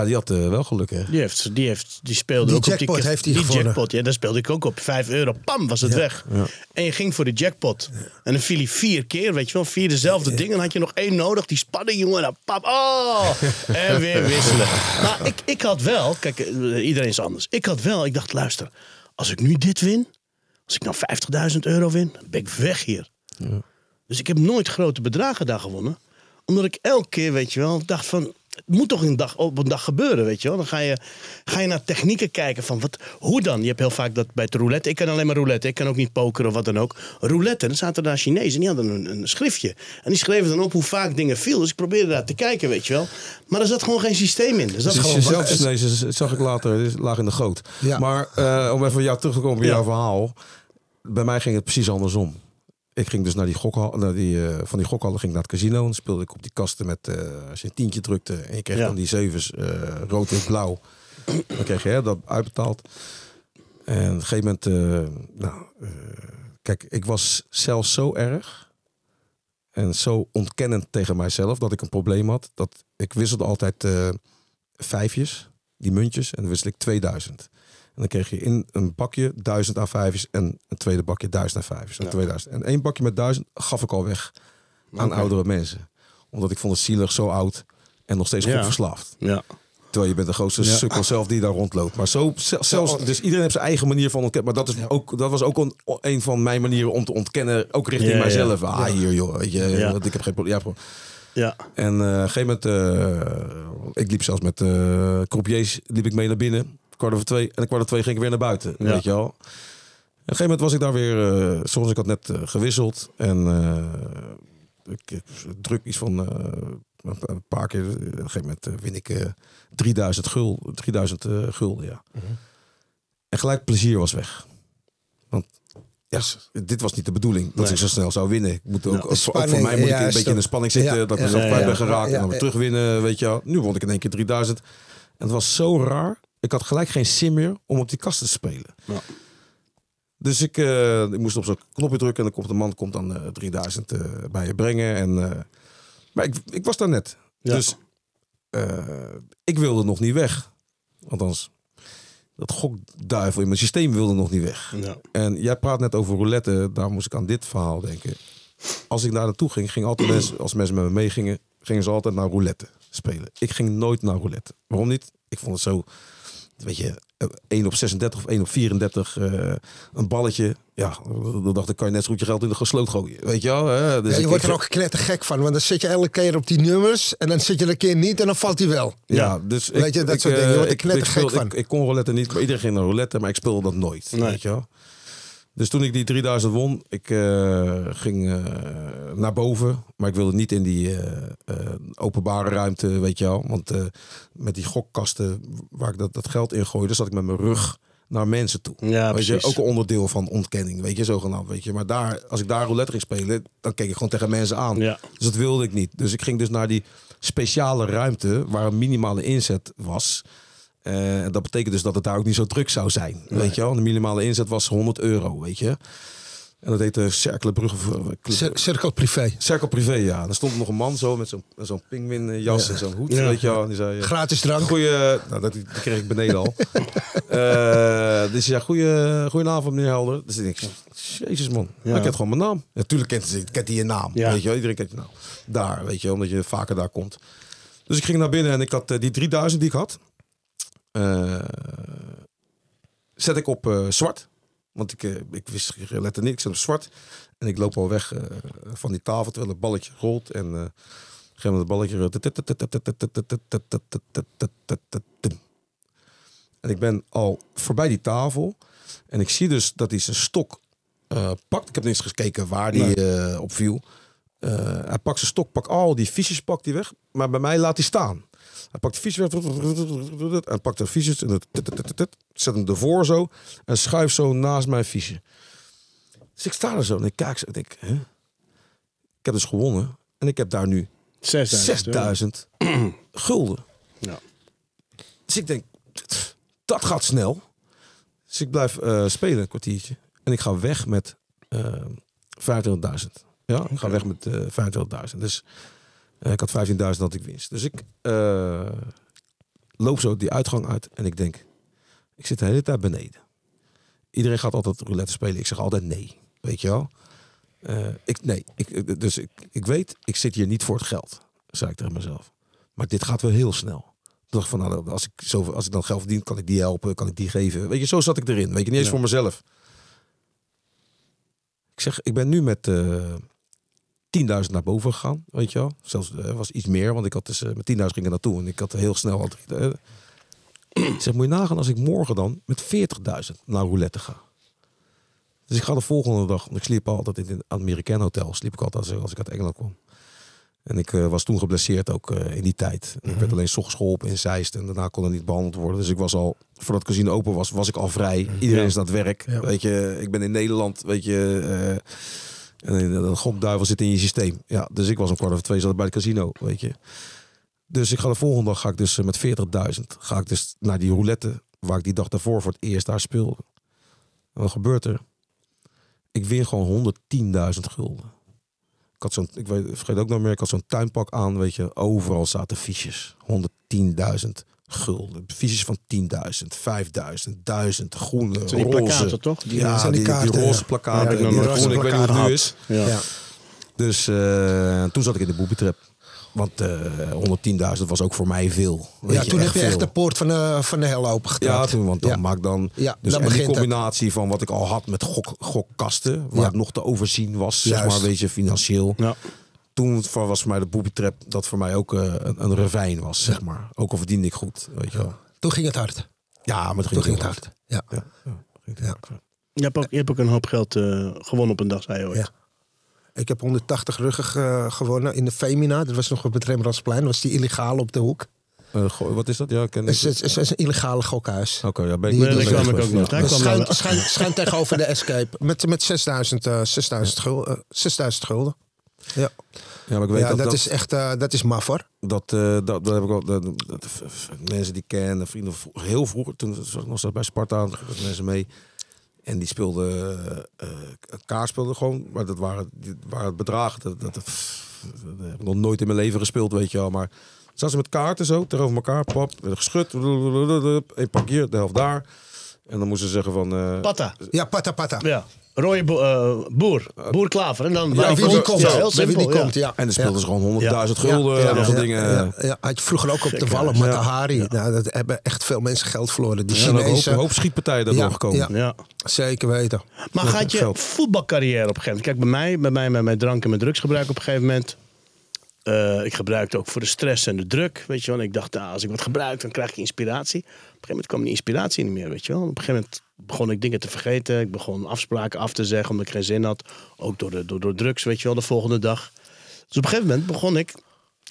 die had eh, wel geluk, hè. die, heeft, die, heeft, die speelde Die ook op die, heeft hij die jackpot. Ja, daar speelde ik ook op. 5 euro, pam, was het weg. En je ging voor de jackpot. En dan viel hij vier keer, weet je wel. Vier dezelfde dingen. Dan had je nog één nodig. Die spanning, jongen. Dan pam, oh! En weer wisselen. Maar ik, ik had wel, kijk, eh, iedereen is anders. Ik had wel, ik dacht, luister. Als ik nu dit win, als ik nou 50.000 euro win, dan ben ik weg hier. Dus ik heb nooit grote bedragen daar gewonnen. Omdat ik elke keer, weet je wel, dacht van... Het moet toch een dag, op een dag gebeuren, weet je wel. Dan ga je, ga je naar technieken kijken van, wat, hoe dan? Je hebt heel vaak dat bij het roulette. Ik kan alleen maar roulette. Ik kan ook niet pokeren of wat dan ook. Roulette, dan zaten daar Chinezen en die hadden een, een schriftje. En die schreven dan op hoe vaak dingen viel. Dus ik probeerde daar te kijken, weet je wel. Maar er zat gewoon geen systeem in. Dus dat is Dus gewoon... jezelf Chinees dat zag ik later, dit laag in de goot. Ja. Maar eh, om even jou terug te komen bij Ja. jouw verhaal. Bij mij ging het precies andersom. Ik ging dus naar die gokhal, naar die, eh, van die gokhallen ging ik naar het casino. En dan speelde ik op die kasten met, eh, als je een tientje drukte en je kreeg Ja. dan die zevens eh, rood en blauw. Dan kreeg je hè, dat uitbetaald. En op een gegeven moment, nou, kijk, ik was zelfs zo erg en zo ontkennend tegen mijzelf dat ik een probleem had. Dat ik wisselde altijd vijfjes, die muntjes, en dan wissel ik 2000. En dan kreeg je in een bakje 1000 aan vijfjes en een tweede bakje 1000 aan vijfjes. En, 2000. en één bakje met 1000 gaf ik al weg aan oudere mensen. Omdat ik vond het zielig, zo oud en nog steeds Ja. goed verslaafd. Ja. Terwijl je bent de grootste Ja. sukkel zelf die daar rondloopt. Maar zo, zel- zelfs, dus iedereen heeft zijn eigen manier van ontkennen. Maar dat, is ook, dat was ook een, een van mijn manieren om te ontkennen. Ook richting mijzelf. Ah, hier joh. Weet je, ik heb geen probleem. Ja, en eh, op een gegeven moment, eh, ik liep zelfs met eh croupiers, liep ik mee naar binnen. Kwart over twee. En kwart over twee ging ik weer naar buiten. Ja. Weet je wel. Op een gegeven moment was ik daar weer, eh zoals ik had net eh, gewisseld. En eh, ik, ik druk iets van een pa- een paar keer. Op een gegeven moment win ik eh 3000 gul, 3000 eh, gulden, ja. En gelijk plezier was weg. Want ja, dit was niet de bedoeling dat Nee. ik zo snel zou winnen. Ik moet ook, ook voor mij moet ik een beetje in de spanning zitten. Dat ik mezelf ja, kwijt ben geraakt en dan weer terugwinnen, weet je wel. Nu won ik in één keer 3000. En het was zo raar. Ik had gelijk geen sim meer om op die kasten te spelen. Ja. Dus ik, eh, ik moest op zo'n knopje drukken en dan komt de man komt dan eh 3000 eh, bij je brengen. En, maar ik, ik was daar net. Ja. Dus ik wilde nog niet weg. Althans, dat gokduivel in mijn systeem wilde nog niet weg. Ja. En jij praat net over roulette, daar moest ik aan dit verhaal denken. Als ik daar naartoe ging, ging altijd mensen, als mensen met me meegingen, gingen ze altijd naar roulette spelen. Ik ging nooit naar roulette. Waarom niet? Ik vond het zo. weet je, eh, 1 op 36 of 1 op 34, eh, een balletje. Ja, dan dacht ik, kan je net zo goed je geld in de gesloot gooien. Weet je wel? Hè? Dus Ja, je wordt er ook knettergek van. Want dan zit je elke keer op die nummers. En dan zit je er een keer niet en dan valt hij wel. Ja, dus Weet ik, je, dat ik, soort eh, dingen. Je wordt er ik- ik knettergek van. Ik, ik kon roulette niet, maar iedereen ging naar roulette, maar ik speelde dat nooit. Nee. Weet je wel? Dus toen ik die 3000 won, ik eh, ging eh, naar boven. Maar ik wilde niet in die eh, openbare ruimte, weet je wel. Want met die gokkasten waar ik dat, dat geld in gooide, zat ik met mijn rug naar mensen toe. Ja, weet je, precies. ook een onderdeel van ontkenning, weet je, zogenaamd. Weet je. Maar daar, als ik daar roulette ging spelen, dan keek ik gewoon tegen mensen aan. Ja. Dus dat wilde ik niet. Dus ik ging dus naar die speciale ruimte waar een minimale inzet was. Eh, dat betekent dus dat het daar ook niet zo druk zou zijn. Weet je wel? De minimale inzet was 100 euro, weet je. En dat heette Cerkelenbrugge. Cir- Cirkel privé. Cirkel privé, ja. En er stond nog een man zo met zo'n zo'n pinguïnjas en zo'n hoed, Ja. weet je wel. En die zei, eh, Gratis drank. Goeie, nou, dat, die kreeg ik beneden al. Eh, dus ja, goeie, goedenavond meneer Helder. Dus ik denk, jezus man, Ja. hij kent gewoon mijn naam. Natuurlijk kent, hij- kent hij je naam, Ja. weet je wel. Iedereen kent je naam. Daar, weet je, omdat je vaker daar komt. Dus ik ging naar binnen en ik had die 3000 die ik had. Eh, zet ik op eh, zwart. Want ik, eh, ik wist letterlijk niet, ik zet op zwart. En ik loop al weg eh, van die tafel terwijl het balletje rolt. En eh geef me het balletje. En ik ben al voorbij die tafel. En ik zie dus dat hij zijn stok eh, pakt. Ik heb niet eens gekeken waar die eh, op viel. Eh, hij pakt zijn stok, pakt al die fiches pakt hij weg. Maar bij mij laat hij staan. Hij pakt de fiches weg. En pakt de fiches. En zet hem ervoor zo. En schuift zo naast mijn fiche. Dus ik sta er zo en ik kijk. En ik denk, hè? Ik heb dus gewonnen. En ik heb daar nu 6000. euro. 6000 gulden. Ja. Dus ik denk, dat gaat snel. Dus ik blijf eh, spelen een kwartiertje. En ik ga weg met 25.000. Ja, ik ga weg met 25.000. Dus ik had 15.000 dat ik winst. Dus ik eh, loop zo die uitgang uit en ik denk, ik zit de hele tijd beneden. Iedereen gaat altijd roulette spelen. Ik zeg altijd nee. Weet je wel? Eh, ik, nee, ik, dus ik, ik weet, ik zit hier niet voor het geld, zei ik tegen mezelf. Maar dit gaat wel heel snel. Ik dacht van, nou, als ik, zoveel, als ik dan geld verdien, kan ik die helpen, kan ik die geven. Weet je, zo zat ik erin. Weet je, niet eens Ja. voor mezelf. Ik zeg, ik ben nu met eh 10.000 naar boven gegaan, weet je wel. Zelfs eh, was iets meer, want ik had dus eh, met 10.000 ging ik naartoe. En ik had heel snel al eh, ik zeg, moet je nagaan als ik morgen dan met 40.000 naar roulette ga. Dus ik ga de volgende dag, want ik sliep altijd in een American hotel, sliep ik altijd als, ik uit Engeland kwam. En ik was toen geblesseerd ook in die tijd. Ik werd alleen 's ochtends geholpen in Zeist en daarna kon er niet behandeld worden. Dus ik was al, voordat het casino open was, was ik al vrij. Iedereen Ja. is aan het werk. Ja. Weet je, ik ben in Nederland, weet je. En de gokduivel zit in je systeem. Ja, dus ik was om kwart over twee zat bij het casino, weet je. Dus ik ga de volgende dag ga ik dus eh, met 40.000 ga ik dus naar die roulette waar ik die dag daarvoor voor het eerst daar speelde. En wat gebeurt er? Ik win gewoon 110.000 gulden. Ik had zo'n, ik weet, vergeet ook nog meer, ik had zo'n tuinpak aan, weet je, overal zaten fiches. 110.000 gulden. Fiches van 10.000, 5.000, 1000, groene, Dat die roze. plakkaten, toch? Die- ja, zijn die, die die, kaarten, roze Ja, ik die groene, ik weet niet hoe het nu is. Ja. Ja. Dus eh, toen zat ik in de boebetrap. Want eh 110.000 was ook voor mij veel. Weet Ja, toen heb je echt de poort van de, van de hel open Ja, toen, want dan Ja. maak dan. Ja, dus dan en die het. combinatie van wat ik al had met gok, gokkasten, waar Ja. het nog te overzien was, zeg maar, weet je, financieel. Toen was voor mij de boebetrap dat voor mij ook eh, een, een ravijn was, zeg maar. Ook al verdiende ik goed, weet je wel. Toen ging het hard. Ja, maar Toen ging, het hard. Ja. Ja, ja. Je, hebt ook, je hebt ook een hoop geld eh, gewonnen op een dag, zei je ooit. Ja. Ik heb 180 ruggen eh, gewonnen in de Femina. Dat was nog op het Rembrandtsplein. Dat was die illegale op de hoek. Wat is dat? Ja, ken ik. Het is, een illegale gokhuis. Oké, ja, ben ik Nee, ook nog. Ja. kwam Schijn, wel- schijn, schijn tegenover de Escape. Met, met 6000 eh, 6000 gulden. eh, 6000 gulden. Ja, Ja, maar ik weet ja dat, dat, dat, is echt eh, dat is maf hoor. Dat, eh, dat, dat heb ik al. Dat, dat- f- mensen die kennen, vrienden, heel vroeger, toen ik nog steeds bij Sparta, mensen mee. En die speelden eh eh, kaart speelden gewoon, maar dat waren, die waren bedragen. Dat, dat, dat, dat heb ik nog nooit in mijn leven gespeeld, weet je wel. Maar zaten ze met kaarten zo tegenover elkaar, pap, geschud, een pak hier, de helft daar. En dan moesten ze zeggen van... eh, Patta. Ja, pata pata. Ja. Rode bo- eh, boer. Boer Klaver. En dan Ja, wie die komt. Ja, heel Bij wie simpel. die ja. komt, ja. en dan speelden ze gewoon 100.000 Ja, gulden en dat soort ja, dingen. Ja, ja. Had je vroeger ook op de wallen met de Hari. Nou, dat hebben echt veel mensen geld verloren. Die En ook een hoop, Chinezen. een hoop schietpartijen daardoor Ja, gekomen. ja. Ja. Zeker weten. Maar gaat je geld. voetbalcarrière op een gegeven moment... Kijk, bij mij, bij mij met mijn drank en mijn drugsgebruik op een gegeven moment... eh, ik gebruikte ook voor de stress en de druk, weet je wel. Ik dacht, nou, als ik wat gebruik, dan krijg ik inspiratie. Op een gegeven moment kwam die inspiratie niet meer, weet je wel. Op een gegeven moment begon ik dingen te vergeten. Ik begon afspraken af te zeggen omdat ik geen zin had. Ook door, de, door, door drugs, weet je wel, de volgende dag. Dus op een gegeven moment begon ik...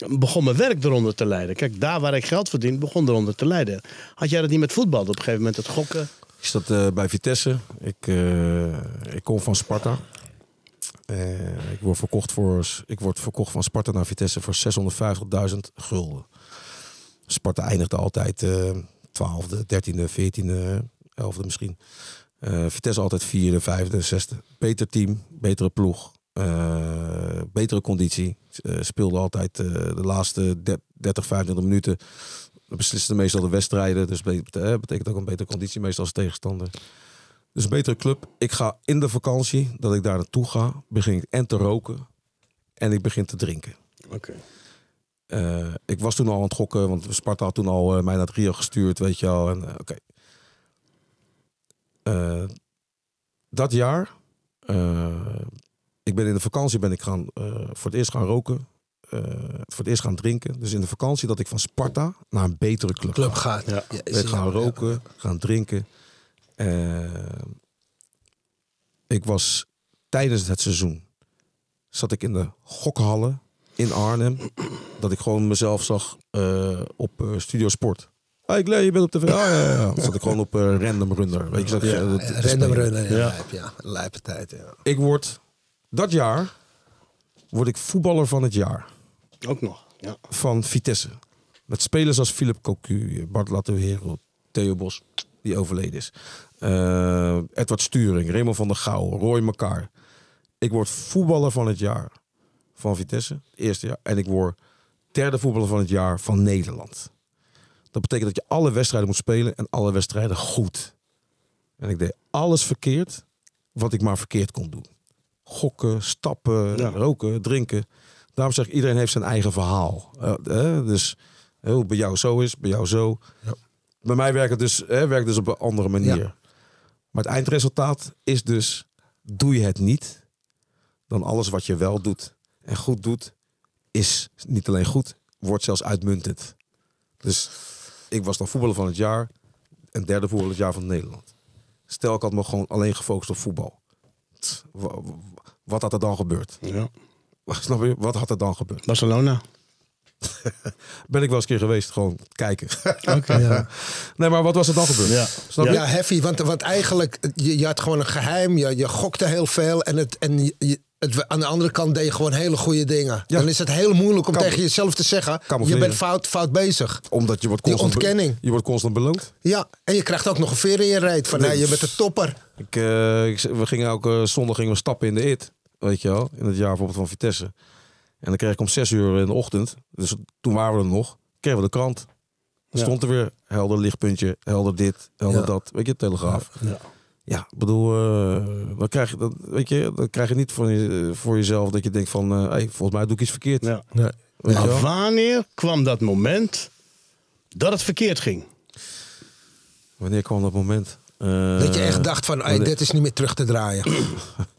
Begon mijn werk eronder te leiden. Kijk, daar waar ik geld verdien, begon eronder te leiden. Had jij dat niet met voetbal? Op een gegeven moment het gokken? Ik zat eh, bij Vitesse. Ik, eh, ik kom van Sparta. Eh, ik, word verkocht voor, ik word verkocht van Sparta naar Vitesse voor 650.000 gulden. Sparta eindigde altijd eh 12e, 13e, 14e, 11e misschien. Eh, Vitesse altijd 4e, 5e, 6e. Beter team, betere ploeg, eh, betere conditie. Eh, speelde altijd de laatste der- 30, 25 minuten. We beslisten meestal de wedstrijden. Dus bet- betekent ook een betere conditie meestal als tegenstander. Dus een betere club. Ik ga in de vakantie, dat ik daar naartoe ga, begin ik en te roken en ik begin te drinken. Oké. Eh, ik was toen al aan het gokken, want Sparta had toen al eh, mij naar het Rio gestuurd, weet je wel. En, eh, Oké. Eh, dat jaar, eh, ik ben in de vakantie ben ik gaan, eh, voor het eerst gaan roken, eh, voor het eerst gaan drinken. Dus in de vakantie dat ik van Sparta naar een betere club, Club ga. gaat. Ja. Ik gaan ja, roken, gaan drinken. Eh, ik was tijdens het seizoen, zat ik in de gokhallen in Arnhem. Dat ik gewoon mezelf zag eh, op eh, Studio Sport. Ah, ik leer, je bent op tv. Ah, ja, ja, ja. Dan zat ik gewoon op Random Runner. Weet je, dat- Ja, Random spelen. runner, ja. Ja. Lijp, ja. Lijpe tijd, ja. Ik word, dat jaar, word ik voetballer van het jaar. Ook nog. Ja. van Vitesse. Met spelers als Philip Cocu, Bart Latouhero, Theo Bos, die overleden is. eh, Edward Sturing, Raymond van der Gouw, Roy Mekaar. Ik word voetballer van het jaar van Vitesse, het eerste jaar. En ik word derde voetballer van het jaar van Nederland. Dat betekent dat je alle wedstrijden moet spelen en alle wedstrijden goed. En ik deed alles verkeerd wat ik maar verkeerd kon doen. Gokken, stappen, Ja. roken, drinken. Daarom zeg ik, iedereen heeft zijn eigen verhaal. Eh, eh, dus hoe bij jou zo is, bij jou zo. Ja. Bij mij werkt het dus, eh, werkt dus op een andere manier. Ja. Maar het eindresultaat is dus, doe je het niet, dan alles wat je wel doet en goed doet, is niet alleen goed, wordt zelfs uitmuntend. Dus ik was dan voetballer van het jaar en derde voetballer van het jaar van Nederland. Stel, ik had me gewoon alleen gefocust op voetbal. Tch, Wat had er dan gebeurd? ja. Snap je? Wat had er dan gebeurd? Barcelona. Ben ik wel eens een keer geweest, gewoon kijken. Ja. nee, maar wat was er dan gebeurd? Ja. Snap je? Ja, heavy. Want, want eigenlijk, je, je had gewoon een geheim. Je, je gokte heel veel. En, het, en je, het, aan de andere kant deed je gewoon hele goede dingen. Ja. Dan is het heel moeilijk om Kam- tegen jezelf te zeggen... je bent fout, fout bezig. Omdat je wordt constant, ontkenning. je wordt constant beloond. Ja, en je krijgt ook nog een veer in je reet. Van, Nee. nee, je bent de topper. Ik, eh, ik, we gingen elke zondag gingen we stappen in de IT. Weet je wel? In het jaar bijvoorbeeld van Vitesse. En dan kreeg ik om zes uur in de ochtend. Dus toen waren we er nog. Kregen we de krant. Dan Ja. stond er weer helder lichtpuntje, helder dit, helder Ja. dat. Weet je, telegraaf. Ja. Ja, ik bedoel, eh, dan krijg je, dat, weet je, dan krijg je niet voor, je, voor jezelf dat je denkt van, eh hey, volgens mij doe ik iets verkeerd. Ja. Maar wanneer kwam dat moment dat het verkeerd ging? Wanneer kwam dat moment? Eh, Dat je echt dacht van, hey, dit is niet meer terug te draaien.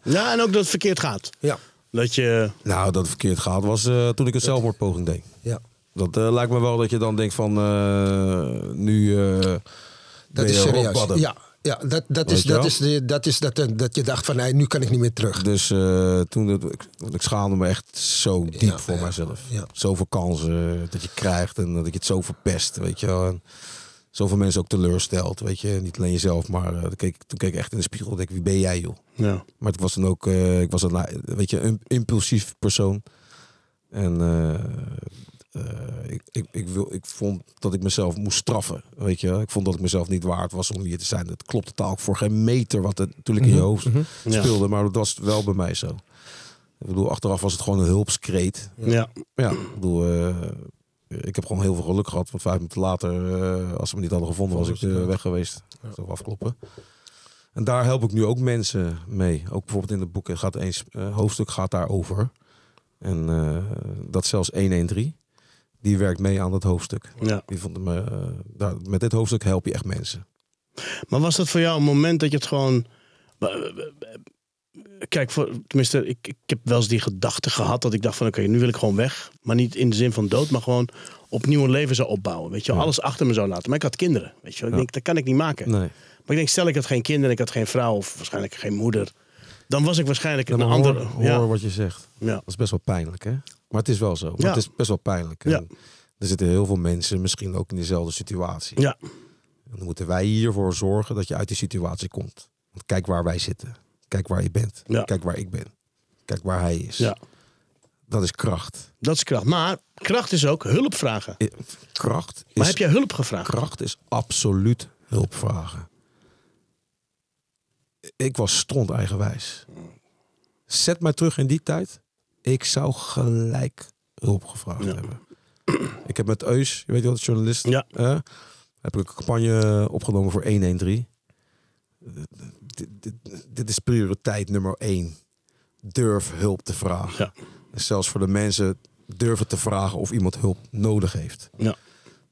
Ja, en ook dat het verkeerd gaat. Ja, Dat je... Nou, dat het verkeerd gaat was eh, toen ik een zelfmoordpoging deed. ja. Dat eh, lijkt me wel dat je dan denkt van, eh, nu eh Dat ben is serieus. Ja, ja dat, dat Weet is, je dat is, de, dat, is dat, dat je dacht van, nee, nu kan ik niet meer terug. Dus eh, toen, het, ik, want ik schaamde me echt zo diep Ja, voor ja, mijzelf. ja. Zoveel kansen dat je krijgt en dat je het zo verpest, weet je wel. En zoveel mensen ook teleurstelt, weet je. Niet alleen jezelf, maar eh, toen, keek, ik- toen keek ik echt in de spiegel en dacht ik, wie ben jij joh? Ja. Maar ik was dan ook, eh, ik was een, weet je, een impulsief persoon. En eh, ik, ik, ik, wil, ik vond dat ik mezelf moest straffen, weet je. Ik vond dat ik mezelf niet waard was om hier te zijn. Het klopt totaal voor geen meter wat er natuurlijk in je hoofd Ja. speelde. Maar dat was wel bij mij zo. Ik bedoel, achteraf was het gewoon een hulpskreet. Ja. Ja, ik bedoel, ik heb gewoon heel veel geluk gehad. Want vijf minuten later, eh, als ze me niet hadden gevonden, was ik eh, weg geweest. Zo afkloppen. En daar help ik nu ook mensen mee. Ook bijvoorbeeld in het boek gaat eens eh, hoofdstuk gaat daarover. En dat zelfs 113. Die werkt mee aan dat hoofdstuk. Ja. Die vond me, daar, met dit hoofdstuk help je echt mensen. Maar was dat voor jou een moment dat je het gewoon. Kijk, voor, tenminste, ik, ik heb wel eens die gedachte gehad dat ik dacht van oké, nu wil ik gewoon weg. Maar niet in de zin van dood, maar gewoon opnieuw een leven zou opbouwen. Weet je, alles achter me zou laten. Maar ik had kinderen. Weet je, ik Ja. denk, dat kan ik niet maken. Nee. Maar ik denk, stel ik had geen kinderen, ik had geen vrouw of waarschijnlijk geen moeder. Dan was ik waarschijnlijk een maar andere. hoor, hoor ja, wat je zegt. ja, Dat is best wel pijnlijk, hè? Maar het is wel zo. Maar. Het is best wel pijnlijk. En Er zitten heel veel mensen misschien ook in dezelfde situatie. ja, En dan moeten wij hiervoor zorgen dat je uit die situatie komt. Want kijk waar wij zitten. Kijk waar je bent. Ja. Kijk waar ik ben. Kijk waar hij is. ja. Dat is kracht. Dat is kracht. Maar kracht is ook hulp vragen. I- Kracht is, Maar heb jij hulp gevraagd? kracht is absoluut hulp vragen. Ik was stront eigenwijs. Zet mij terug in die tijd. Ik zou gelijk hulp gevraagd Ja. hebben. Ik heb met Eus, je weet wel, de journalist, Ja. eh, heb ik een campagne opgenomen voor 113. Dit, dit, dit is prioriteit nummer één. Durf hulp te vragen. Ja. Zelfs voor de mensen durven te vragen of iemand hulp nodig heeft. Ja.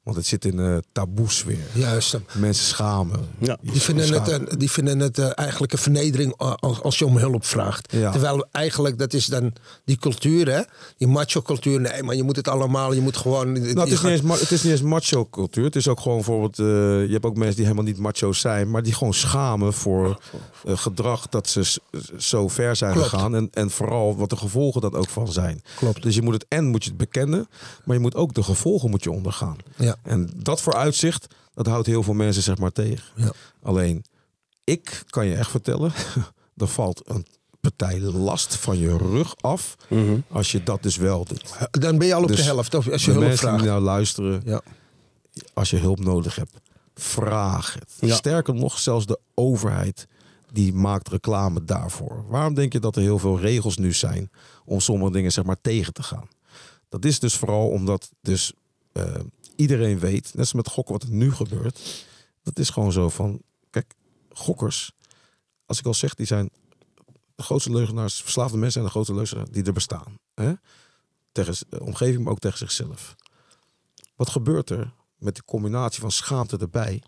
Want het zit in eh taboes weer. Juist. Mensen schamen. Ja. Die vinden het, een- die vinden het eh, eigenlijk een vernedering als, als je om hulp vraagt. Ja. Terwijl eigenlijk, dat is dan die cultuur, hè? Die macho cultuur. Nee, maar je moet het allemaal, je moet gewoon... Nou, het, is gaat- niet eens, het is niet eens macho cultuur. Het is ook gewoon bijvoorbeeld... eh, je hebt ook mensen die helemaal niet macho zijn... maar die gewoon schamen voor gedrag dat ze zo ver zijn Klopt. gegaan. En, en vooral wat de gevolgen dat ook van zijn. Klopt. Dus je moet het en moet je het bekennen... maar je moet ook de gevolgen moet je ondergaan. Ja. En dat vooruitzicht, dat houdt heel veel mensen zeg maar tegen. Ja. Alleen, ik kan je echt vertellen... er valt een partij last van je rug af... Mhm. als je dat dus wel doet. Dan ben je al op Dus de helft, of als je hulp mensen vraagt. die nou luisteren, Ja. als je hulp nodig hebt, vraag het. Ja. Sterker nog, zelfs de overheid die maakt reclame daarvoor. Waarom denk je dat er heel veel regels nu zijn om sommige dingen zeg maar tegen te gaan? Dat is dus vooral omdat dus eh, iedereen weet, net als met gokken wat er nu gebeurt, dat is gewoon zo van, kijk, gokkers, als ik al zeg, die zijn de grootste leugenaars, verslaafde mensen zijn de grootste leugenaars die er bestaan. Hè? Tegen de omgeving, maar ook tegen zichzelf. Wat gebeurt er met de combinatie van schaamte erbij?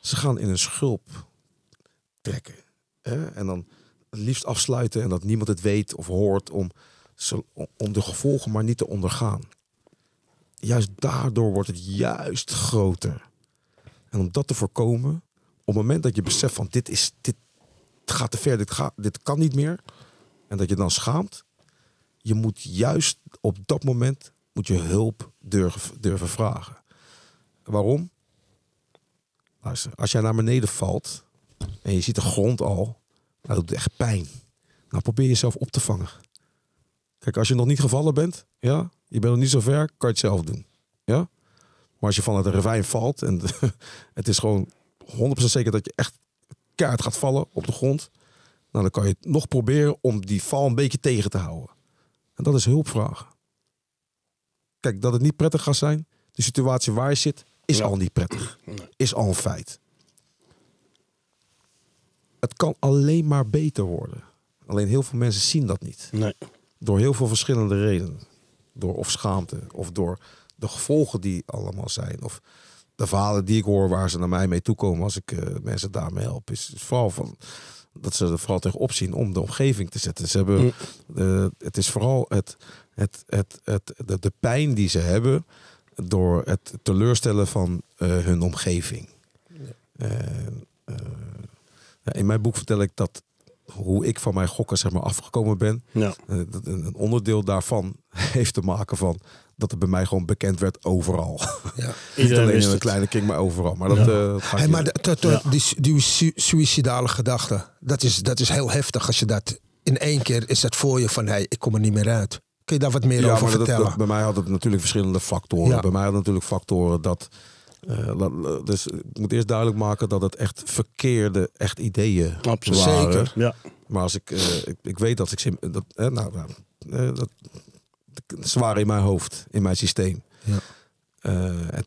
Ze gaan in een schulp trekken. Hè? En dan het liefst afsluiten en dat niemand het weet of hoort om, om de gevolgen maar niet te ondergaan. Juist daardoor wordt het juist groter. En om dat te voorkomen, op het moment dat je beseft van dit, is, dit gaat te ver, dit, dit kan niet meer. En dat je dan schaamt, je moet juist op dat moment moet je hulp durven, durven vragen. Waarom? Luister, als jij naar beneden valt en je ziet de grond al, nou, dat doet echt pijn. Nou, probeer jezelf op te vangen. Kijk, als je nog niet gevallen bent, ja, je bent nog niet zo ver, kan je het zelf doen. Ja? Maar als je van het ravijn valt en het is gewoon 100% zeker dat je echt kaart gaat vallen op de grond, nou, dan kan je nog proberen om die val een beetje tegen te houden. En dat is hulp vragen. Kijk, dat het niet prettig gaat zijn, de situatie waar je zit, is Ja. al niet prettig. Is al een feit. Het kan alleen maar beter worden. Alleen heel veel mensen zien dat niet. Nee. Door heel veel verschillende redenen. Door of schaamte, of door de gevolgen die allemaal zijn. Of de verhalen die ik hoor waar ze naar mij mee toekomen als ik eh, mensen daarmee help. Is, is vooral van dat ze er vooral tegenop zien om de omgeving te zetten. Ze hebben, eh, het is vooral het, het, het, het, de, de pijn die ze hebben door het teleurstellen van eh, hun omgeving. Ja, in mijn boek vertel ik dat hoe ik van mijn gokken zeg maar, afgekomen ben. Ja. Eh, een een onderdeel daarvan heeft te maken van dat het bij mij gewoon bekend werd overal. Ja. Niet alleen in een het. kleine kring, maar overal. Maar dat, eh, dat ik Hey, maar die, die su- suïcidale gedachte, dat is, dat is heel heftig als je dat in één keer is dat voor je van hey, ik kom er niet meer uit. Kun je daar wat meer ja, over maar vertellen? dat- bij mij had het natuurlijk verschillende factoren. Ja. Bij mij had het natuurlijk factoren dat. Eh, la- dus ik moet eerst duidelijk maken dat het echt verkeerde echt ideeën Absoluut. waren. Zeker. Ja. Maar als ik, eh, ik, ik weet dat ik dat, eh, nou, nou, eh, dat, waren in mijn hoofd, in mijn systeem. Ja. Eh, het,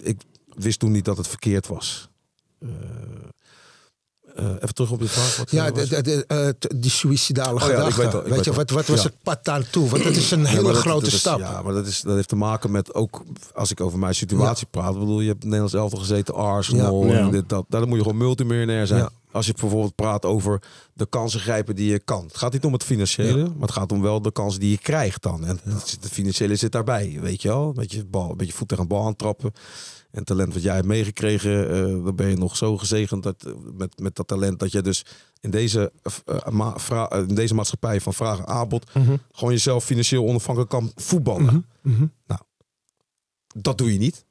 ik wist toen niet dat het verkeerd was. Eh, even terug op de vraag. Wat Ja, eh, de, de, de, eh, die suïcidale Oh ja, ik gedachte. weet wel, ik weet weet je, wat, wat was Ja. het pad daartoe? Want dat is een hele dat- grote dat is- stap. ja, maar dat, is, dat heeft te maken met ook, als ik over mijn situatie praat. Ik bedoel, je hebt Nederlands elftal gezeten, Arsenal, Ja. en Ja. dit, dat. Dan moet je gewoon multimiljonair zijn. Ja. Als je bijvoorbeeld praat over de kansen grijpen die je kan. Het gaat niet om het financiële, maar het gaat om wel de kansen die je krijgt dan. En het zit- de financiële zit daarbij, weet je wel. Met je, bal, met je voet tegen een bal aantrappen. En talent wat jij hebt meegekregen, eh, dan ben je nog zo gezegend dat, eh, met, met dat talent dat je dus in deze, eh, ma- vra- in deze maatschappij van vraag en aanbod gewoon jezelf financieel onafhankelijk kan voetballen. Nou, dat doe je niet.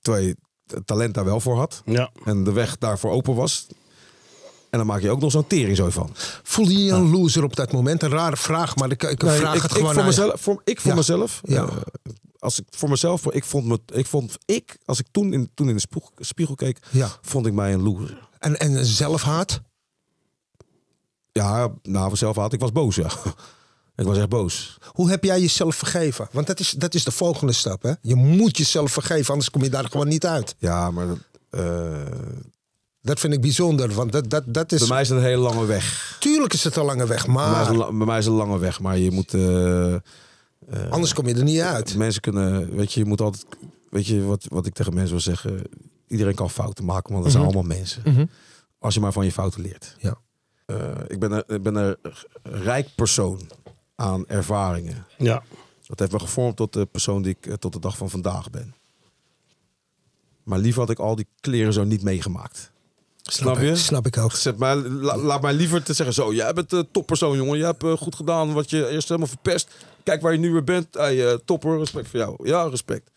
Terwijl je het talent daar wel voor had Ja. en de weg daarvoor open was. En dan maak je ook nog zo'n tering zo van. Voelde je je een loser op dat moment? Een rare vraag, maar ik, ik Nee, vraag ik, het ik gewoon voor aan je. mezelf, voor, ik voor Ja. mezelf, Ja. Als ik voor mezelf, ik vond me, ik vond ik, als ik toen in, toen in de spiegel, spiegel keek, Ja. vond ik mij een loser. En, en zelfhaat? Ja, nou, zelf had ik was boos, ja. ik was echt boos. Hoe heb jij jezelf vergeven? Want dat is, dat is de volgende stap. Hè? Je moet jezelf vergeven, anders kom je daar gewoon niet uit. Ja, maar eh, Dat vind ik bijzonder, want dat, dat, dat is... bij mij is het een hele lange weg. Tuurlijk is het een lange weg, Bij mij, is maar een, bij mij is het een lange weg, maar je moet... eh, anders kom je er niet uit. Mensen kunnen, weet je, je moet altijd, weet je, wat, wat ik tegen mensen wil zeggen. Iedereen kan fouten maken, want dat zijn allemaal mensen. Als je maar van je fouten leert. Ja. Eh, ik, ben ik ben een rijk persoon aan ervaringen. Ja. Dat heeft me gevormd tot de persoon die ik eh, tot de dag van vandaag ben. Maar liever had ik al die kleren zo niet meegemaakt. Snap je? Ik, snap ik ook. Zet mij, la- laat mij liever te zeggen zo. Jij bent een toppersoon, jongen. Je hebt goed gedaan wat je eerst helemaal verpest. Kijk waar je nu weer bent. Hey, eh, topper, respect voor jou. Ja, respect.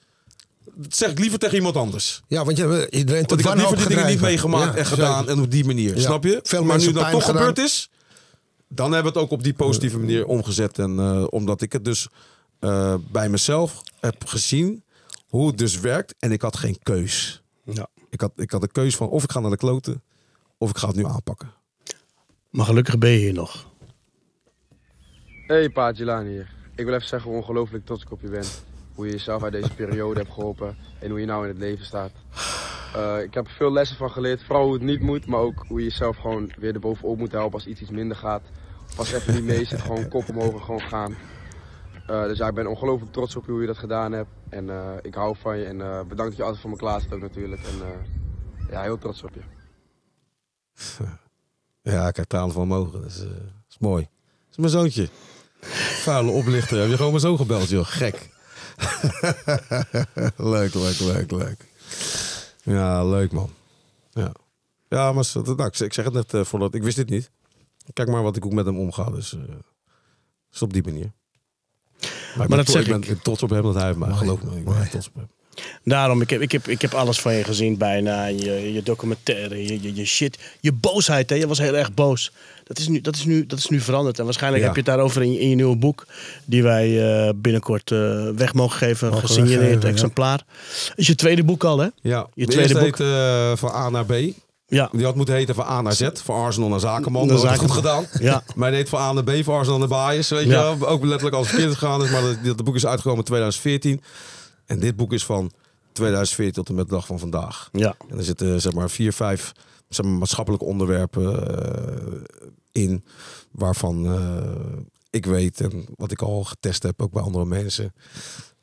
Dat zeg ik liever tegen iemand anders. Ja, want je hebt iedereen Want tot ik had liever die dingen niet meegemaakt Ja, en gedaan. zeker. En op die manier. Ja. Snap je? Veel maar nu dat toch gedaan. gebeurd is. Dan hebben we het ook op die positieve manier omgezet. En eh, omdat ik het dus eh, bij mezelf heb gezien. Hoe het dus werkt. En ik had geen keus. ja. Ik had, ik had een keus van of ik ga naar de kloten. Of ik ga het nu aanpakken. Maar gelukkig ben je hier nog. Hey Pa Jelani hier. Ik wil even zeggen hoe ongelooflijk trots ik op je ben. Hoe je jezelf uit deze periode hebt geholpen en hoe je nou in het leven staat. Eh, ik heb er veel lessen van geleerd, vooral hoe het niet moet, maar ook hoe je jezelf gewoon weer erbovenop moet helpen als iets iets minder gaat. Als even niet mee zit, gewoon kop omhoog gewoon gaan. Eh, dus ja, ik ben ongelooflijk trots op je hoe je dat gedaan hebt. En eh, ik hou van je en bedankt dat je altijd voor me klaar natuurlijk. En ja, heel trots op je. Ja, ik heb tranen van mogen. Dat is, dat is mooi. Dat is mijn zoontje. Vuile oplichter. Heb je gewoon mijn zoon gebeld, joh. Gek. leuk, leuk, leuk, leuk. Ja, leuk man. Ja, ja maar zo- nou, ik zeg- het net eh, voordat... Ik wist dit niet. Kijk maar wat ik ook met hem omga. Dus, eh dus op die manier. Maar, ik ben dat zeg ik. Ben, ik. trots op hem dat hij heeft mij. Geloof me. Ik ben trots op hem. Daarom, ik heb, ik, heb, ik heb alles van je gezien bijna. Je, je documentaire, je, je, je shit. Je boosheid, hè. Je was heel erg boos. Dat is nu, dat is nu, dat is nu veranderd. En waarschijnlijk Ja. heb je het daarover in je, in je nieuwe boek. Die wij eh, binnenkort eh, weg mogen geven. Mogen gesigneerd weggeven, ja. exemplaar. Is je tweede boek al, hè? Ja, Je de tweede boek. heet eh, van A naar B. Ja. Die had moeten heten van A naar Z. Van Arsenal naar Zakenman. Dat ik goed gedaan. Ja. Maar heet van A naar B, van Arsenal naar Bayers. Weet Ja. je wel. Ook letterlijk als het verkeerd gegaan is. Maar dat, dat boek is uitgekomen in 2014. En dit boek is van 2014 tot en met de dag van vandaag. Ja. En er zitten zeg maar vier, vijf zeg maar, maatschappelijke onderwerpen eh, in. Waarvan eh, ik weet en wat ik al getest heb, ook bij andere mensen.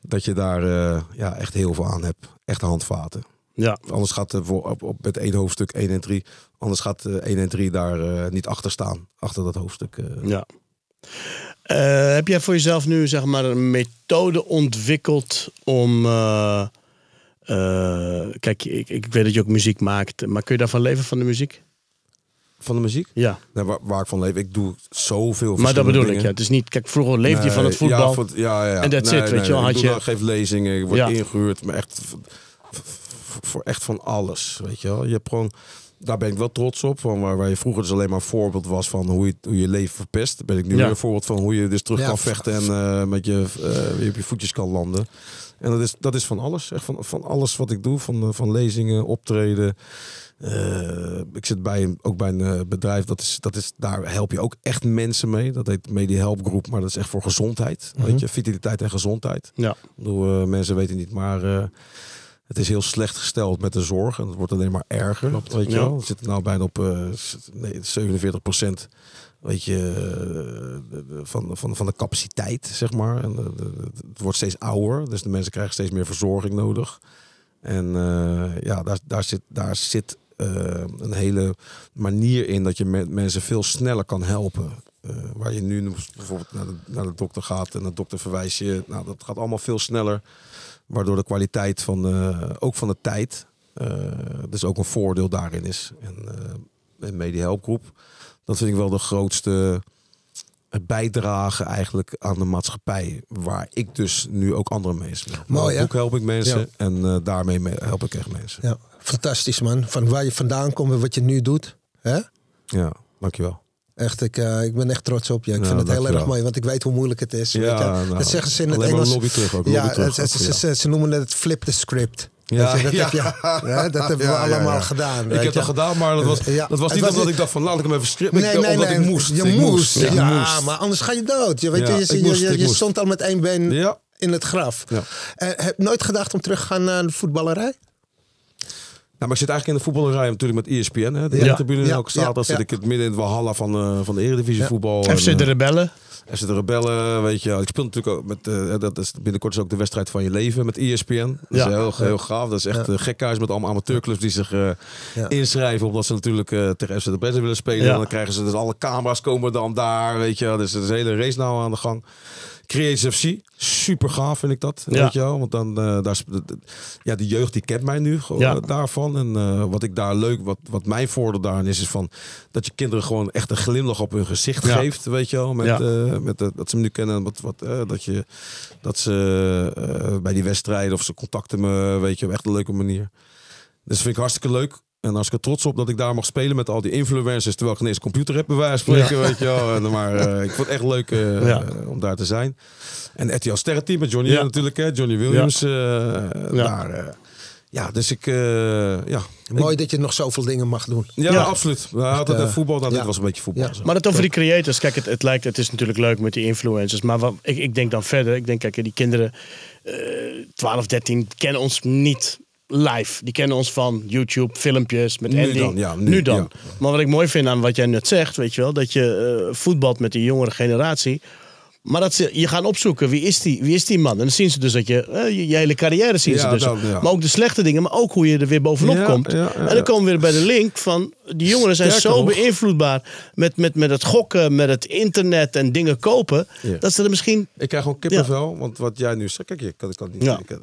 Dat je daar eh, ja, echt heel veel aan hebt. Echt handvaten. Ja. Anders gaat er voor, op, op met één hoofdstuk 1 en 3. Anders gaat eh, 1 en 3 daar niet achter staan. Achter dat hoofdstuk. Ja. Eh, heb jij voor jezelf nu zeg maar een methode ontwikkeld om. eh, eh, kijk, ik, ik weet dat je ook muziek maakt, maar kun je daarvan leven van de muziek? Van de muziek? Ja. Nou, waar, waar ik van leef. Ik doe zoveel Maar dat bedoel ik. Ja. Het is niet. Kijk, vroeger leefde je van het Nee, voetbal. Ja, ja, ja. En that's it, weet je wel, had je- dan- geef lezingen, ik word Ja. ingehuurd. Maar echt voor echt van alles, weet je wel. Je hebt gewoon... daar ben ik wel trots op. Van waar, waar je vroeger dus alleen maar een voorbeeld was van hoe je, hoe je leven verpest. Ben ik nu Ja. weer een voorbeeld van hoe je dus terug Ja, kan vechten en eh, met je, eh, weer op je voetjes kan landen. En dat is, dat is van alles. Echt van, van alles wat ik doe. Van, eh, van lezingen, optreden. Eh, ik zit bij een, ook bij een eh, bedrijf. Dat is, dat is, daar help je ook echt mensen mee. Dat heet Media Help Group. Maar dat is echt voor gezondheid. Weet je, vitaliteit en gezondheid. Ja. Ik bedoel, mensen weten niet, maar eh, het is heel slecht gesteld met de zorg. En het wordt alleen maar erger. Weet je Ja. wel? We zitten nou bijna op eh, s- nee, 47 procent. Weet je, eh, de- van, van, van de capaciteit, zeg maar. En het wordt steeds ouder, dus de mensen krijgen steeds meer verzorging nodig. En eh, ja, daar, daar zit, daar zit eh, een hele manier in dat je me- mensen veel sneller kan helpen. Eh, waar je nu bijvoorbeeld naar de, naar de dokter gaat en de dokter verwijst je. Nou, dat gaat allemaal veel sneller. Waardoor de kwaliteit van, eh, ook van de tijd, eh, dus ook een voordeel daarin is. En, eh en Media Help Groep, dat vind ik wel de grootste bijdrage eigenlijk aan de maatschappij. Waar ik dus nu ook andere mensen help. Mooi, Met hè? het boek help ik mensen Ja. en daarmee me- help ik echt mensen. Ja, fantastisch man. Van waar je vandaan komt en wat je nu doet. Hè? Ja, dankjewel. Echt, ik, eh, ik ben echt trots op je. Ik Ja, vind het heel erg mooi, want ik weet hoe moeilijk het is. Ja, nou, dat zeggen ze in het Engels. lobby terug ook, ja, lobby terug het- ook ze, ze, noemen het flip the script. Ja, je, dat, ja. Heb je, ja, dat hebben we Ja, allemaal gedaan. Ik heb dat gedaan, maar dat was, dat was niet was omdat ik dacht van laat ik hem even strippen. Nee, nee, omdat nee. ik moest. Je Ik moest. Ja, maar anders ga je dood. Je, weet je, je, moest, stond al met één been in het graf. Eh, heb je nooit gedacht om terug te gaan naar de voetballerij? Nou, maar ik zit eigenlijk in de voetballerij natuurlijk met ESPN. Hè, de Ja. tribune Ja, zaterdag ja, zit ik het midden in het walhalla van, eh, van de Eredivisie voetbal. FC En, de eh, Rebellen. FC de Rebellen, weet je. Ik speel natuurlijk ook met, eh, dat is binnenkort is ook de wedstrijd van je leven met ESPN. Dat Ja. is heel, heel gaaf. Dat is echt Ja. ja. gekhuis met allemaal amateurclubs die zich Ja. inschrijven. Omdat ze natuurlijk eh, tegen FC de Rebellen willen spelen. En dan krijgen ze dus alle camera's komen dan daar, weet je. Dus er is een hele race nou aan de gang. Creative FC, super gaaf vind ik dat. Ja. Weet je wel? Want dan, eh, daar, ja, de jeugd die kent mij nu gewoon, Ja. eh, daarvan. En eh, wat ik daar leuk, wat, wat mijn voordeel daarin is, is van dat je kinderen gewoon echt een glimlach op hun gezicht Ja. geeft. Weet je wel? Met, eh, met dat ze me nu kennen. en Wat, wat, eh, dat, je, dat ze eh, bij die wedstrijden of ze contacten me, weet je, op echt een leuke manier. Dus vind ik hartstikke leuk. En hartstikke trots op dat ik daar mag spelen met al die influencers. Terwijl ik geen eens een computer heb, bij wijze van spreken. Weet je wel. En, maar eh, ik vond het echt leuk eh, Ja. om daar te zijn. En RTL Sterrenteam met Johnny Ja. natuurlijk. Hè, Johnny Williams. eh, Daar, eh, ja, dus ik... eh, ja. Mooi dat je nog zoveel dingen mag doen. Ja, Ja. absoluut. We hadden het voetbal, ja. dit was een beetje voetbal. Maar het over die creators, kijk, het, het lijkt, het is natuurlijk leuk met die influencers. Maar wat, ik, ik denk dan verder, ik denk, kijk, die kinderen, eh 12, 13, kennen ons niet live. Die kennen ons van YouTube, filmpjes met Nu Andy. dan, ja, nu, dan. ja. Maar wat ik mooi vind aan wat jij net zegt, weet je wel, dat je eh, voetbalt met die jongere generatie. Maar dat ze je gaan opzoeken, wie is die, wie is die man? En dan zien ze dus dat je, eh, je, je hele carrière zien Ja, ze dus. dan, ja. Maar ook de slechte dingen, maar ook hoe je er weer bovenop Ja, komt. en dan komen we weer bij de link van, die jongeren zijn Sterker zo nog. beïnvloedbaar met, met, met het gokken, met het internet en dingen kopen. Dat ze er misschien, Ik krijg gewoon kippenvel, want wat jij nu zegt... Kijk, ik kan, ik kan niet... Ik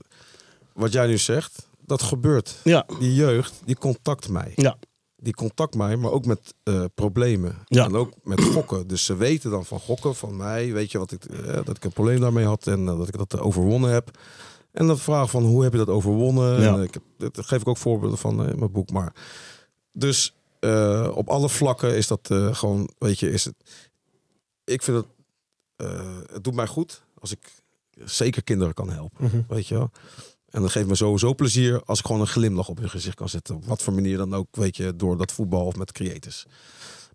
wat jij nu zegt, dat gebeurt. ja, Die jeugd, die contact mij. ja, Die contact mij, maar ook met eh, problemen. Ja. En ook met gokken. Dus ze weten dan van gokken van mij. Weet je wat ik, eh, dat ik een probleem daarmee had en eh, dat ik dat overwonnen heb. En dan vraag van hoe heb je dat overwonnen? Ja. En, ik heb, dat geef ik ook voorbeelden van in mijn boek. Maar dus op alle vlakken is dat gewoon, weet je, is het. Ik vind het, het doet mij goed als ik zeker kinderen kan helpen. Weet je wel. En dat geeft me sowieso plezier als ik gewoon een glimlach op hun gezicht kan zetten. Op wat voor manier dan ook, weet je, door dat voetbal of met creators.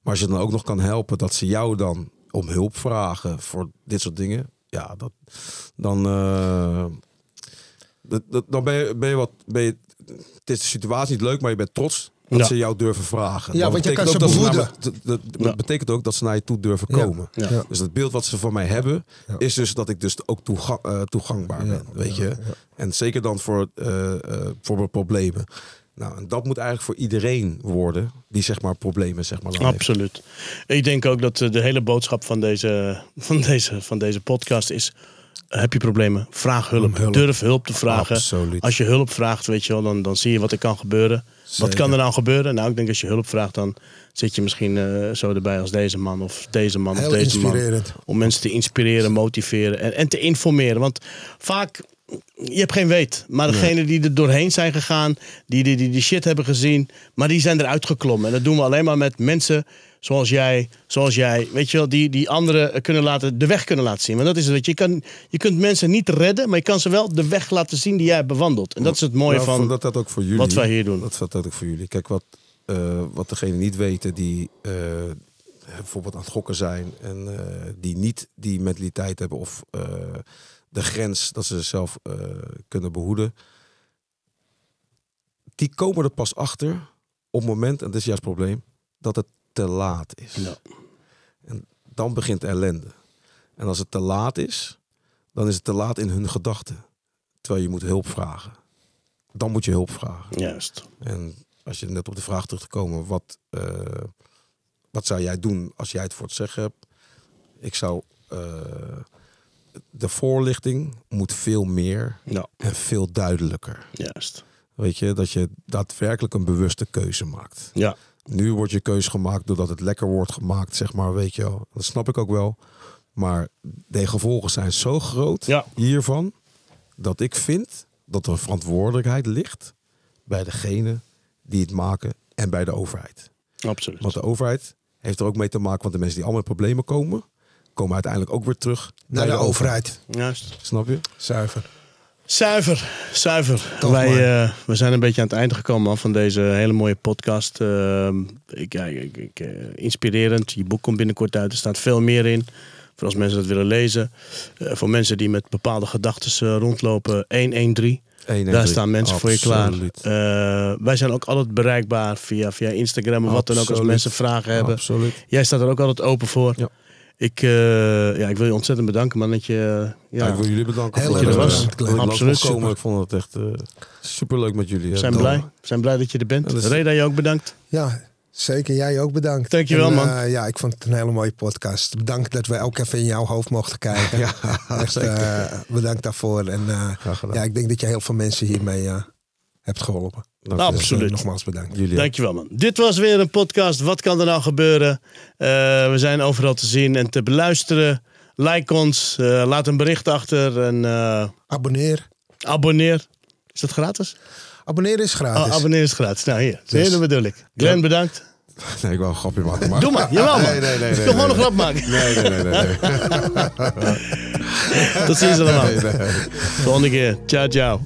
Maar als je dan ook nog kan helpen dat ze jou dan om hulp vragen voor dit soort dingen. Ja, dat, dan, eh, dat, dat- dan ben je, ben je wat. Ben je, het is de situatie niet leuk, maar je bent trots dat Ja. ze jou durven vragen. Ja, Dat want je betekent kan ook ze dat dat- dat Ja. betekent ook dat ze naar je toe durven komen. Ja. Ja. Dus het beeld wat ze van mij hebben, Ja. is dus dat ik dus ook toega- eh, toegangbaar Ja, ben. Weet ja, je? ja. En zeker dan voor, eh, eh, voor mijn problemen. Nou, en dat moet eigenlijk voor iedereen worden die zeg maar problemen zeg maar heeft. absoluut. Ik denk ook dat de hele boodschap van deze, van deze, van deze podcast is... Heb je problemen? Vraag hulp. hulp. Durf hulp te vragen. Absoluut. Als je hulp vraagt, weet je wel, dan, dan zie je wat er kan gebeuren. Wat kan er nou gebeuren? Nou, ik denk als je hulp vraagt, dan zit je misschien eh, zo erbij als deze man of deze man Heel of deze man. Om mensen te inspireren, motiveren en, en te informeren. Want vaak je hebt geen weet. Maar degenen die er doorheen zijn gegaan, die die, die die shit hebben gezien, maar die zijn eruit geklommen. En dat doen we alleen maar met mensen zoals jij, zoals jij, weet je wel, die, die anderen kunnen laten, de weg kunnen laten zien. Want dat is het, je, kan, je kunt mensen niet redden, maar je kan ze wel de weg laten zien die jij hebt bewandeld. En dat is het mooie Nou, van dat dat ook voor jullie. wat wij hier doen. Dat dat ook voor jullie. Kijk, wat, eh wat degenen niet weten die eh, bijvoorbeeld aan het gokken zijn en eh, die niet die mentaliteit hebben of de grens dat ze zichzelf kunnen behoeden, die komen er pas achter op het moment, en dat is juist het probleem, dat het te laat is. Ja. En dan begint ellende. En als het te laat is, dan is het te laat in hun gedachten. Terwijl je moet hulp vragen. Dan moet je hulp vragen. Juist. En als je net op de vraag terug te komen, wat, eh, wat zou jij doen als jij het voor het zeggen hebt? Ik zou eh, de voorlichting moet veel meer Ja, en veel duidelijker. juist. Weet je, dat je daadwerkelijk een bewuste keuze maakt. Ja, Nu wordt je keuze gemaakt doordat het lekker wordt gemaakt, zeg maar, weet je wel. Dat snap ik ook wel. Maar de gevolgen zijn zo groot Ja. hiervan, dat ik vind dat er een verantwoordelijkheid ligt bij degene die het maken en bij de overheid. absoluut. Want de overheid heeft er ook mee te maken, want de mensen die allemaal in problemen komen, komen uiteindelijk ook weer terug Naar de overheid. Juist. Snap je? Zuiver. Zuiver, zuiver. Toch, Wij eh, we zijn een beetje aan het einde gekomen van deze hele mooie podcast. Ehm, ik, ik, ik, eh, inspirerend. Je boek komt binnenkort uit. Er staat veel meer in. Voor als mensen dat willen lezen. Eh, voor mensen die met bepaalde gedachten eh, rondlopen. 113. Eén en Daar staan mensen voor je klaar. Eh, wij zijn ook altijd bereikbaar via, via Instagram of wat dan ook als mensen vragen hebben. Absoluut. Jij staat er ook altijd open voor. Ja. Ik, eh, ja, ik wil je ontzettend bedanken man dat je... Ja, ja, ik wil jullie bedanken. Heel voor dat je er- je langs Absoluut. Ik vond het echt super superleuk met jullie. we zijn Ja, blij. We zijn blij dat je er bent. Ja, Reda, je ook bedankt. Ja, zeker. Jij ook bedankt. Dankjewel, En, man. eh, ja, ik vond het een hele mooie podcast. Bedankt dat we ook even in jouw hoofd mochten kijken. Ja, Echt, eh, bedankt daarvoor. En eh, ja, ik denk dat je heel veel mensen hiermee eh, hebt geholpen. Dank Nou. Dus, Absoluut. nogmaals bedankt. Jullie. Dankjewel man. Dit was weer een podcast. Wat kan er nou gebeuren? Eh, we zijn overal te zien en te beluisteren. Like ons. eh, laat een bericht achter. En eh, Abonneer. abonneer. Is dat gratis? Abonneer is gratis. Oh, abonneer is gratis. Nou hier. Je, Dus- dat bedoel ik. Glenn, bedankt. Nee, ik wou een grapje maken. Maar... Doe maar. Jawel man. Nee, nee, nee. Ik nee, wil gewoon nee, een grap maken. Nee, nee, nee. nee, nee. Tot ziens allemaal. Nee, nee. Volgende keer. Ciao, ciao.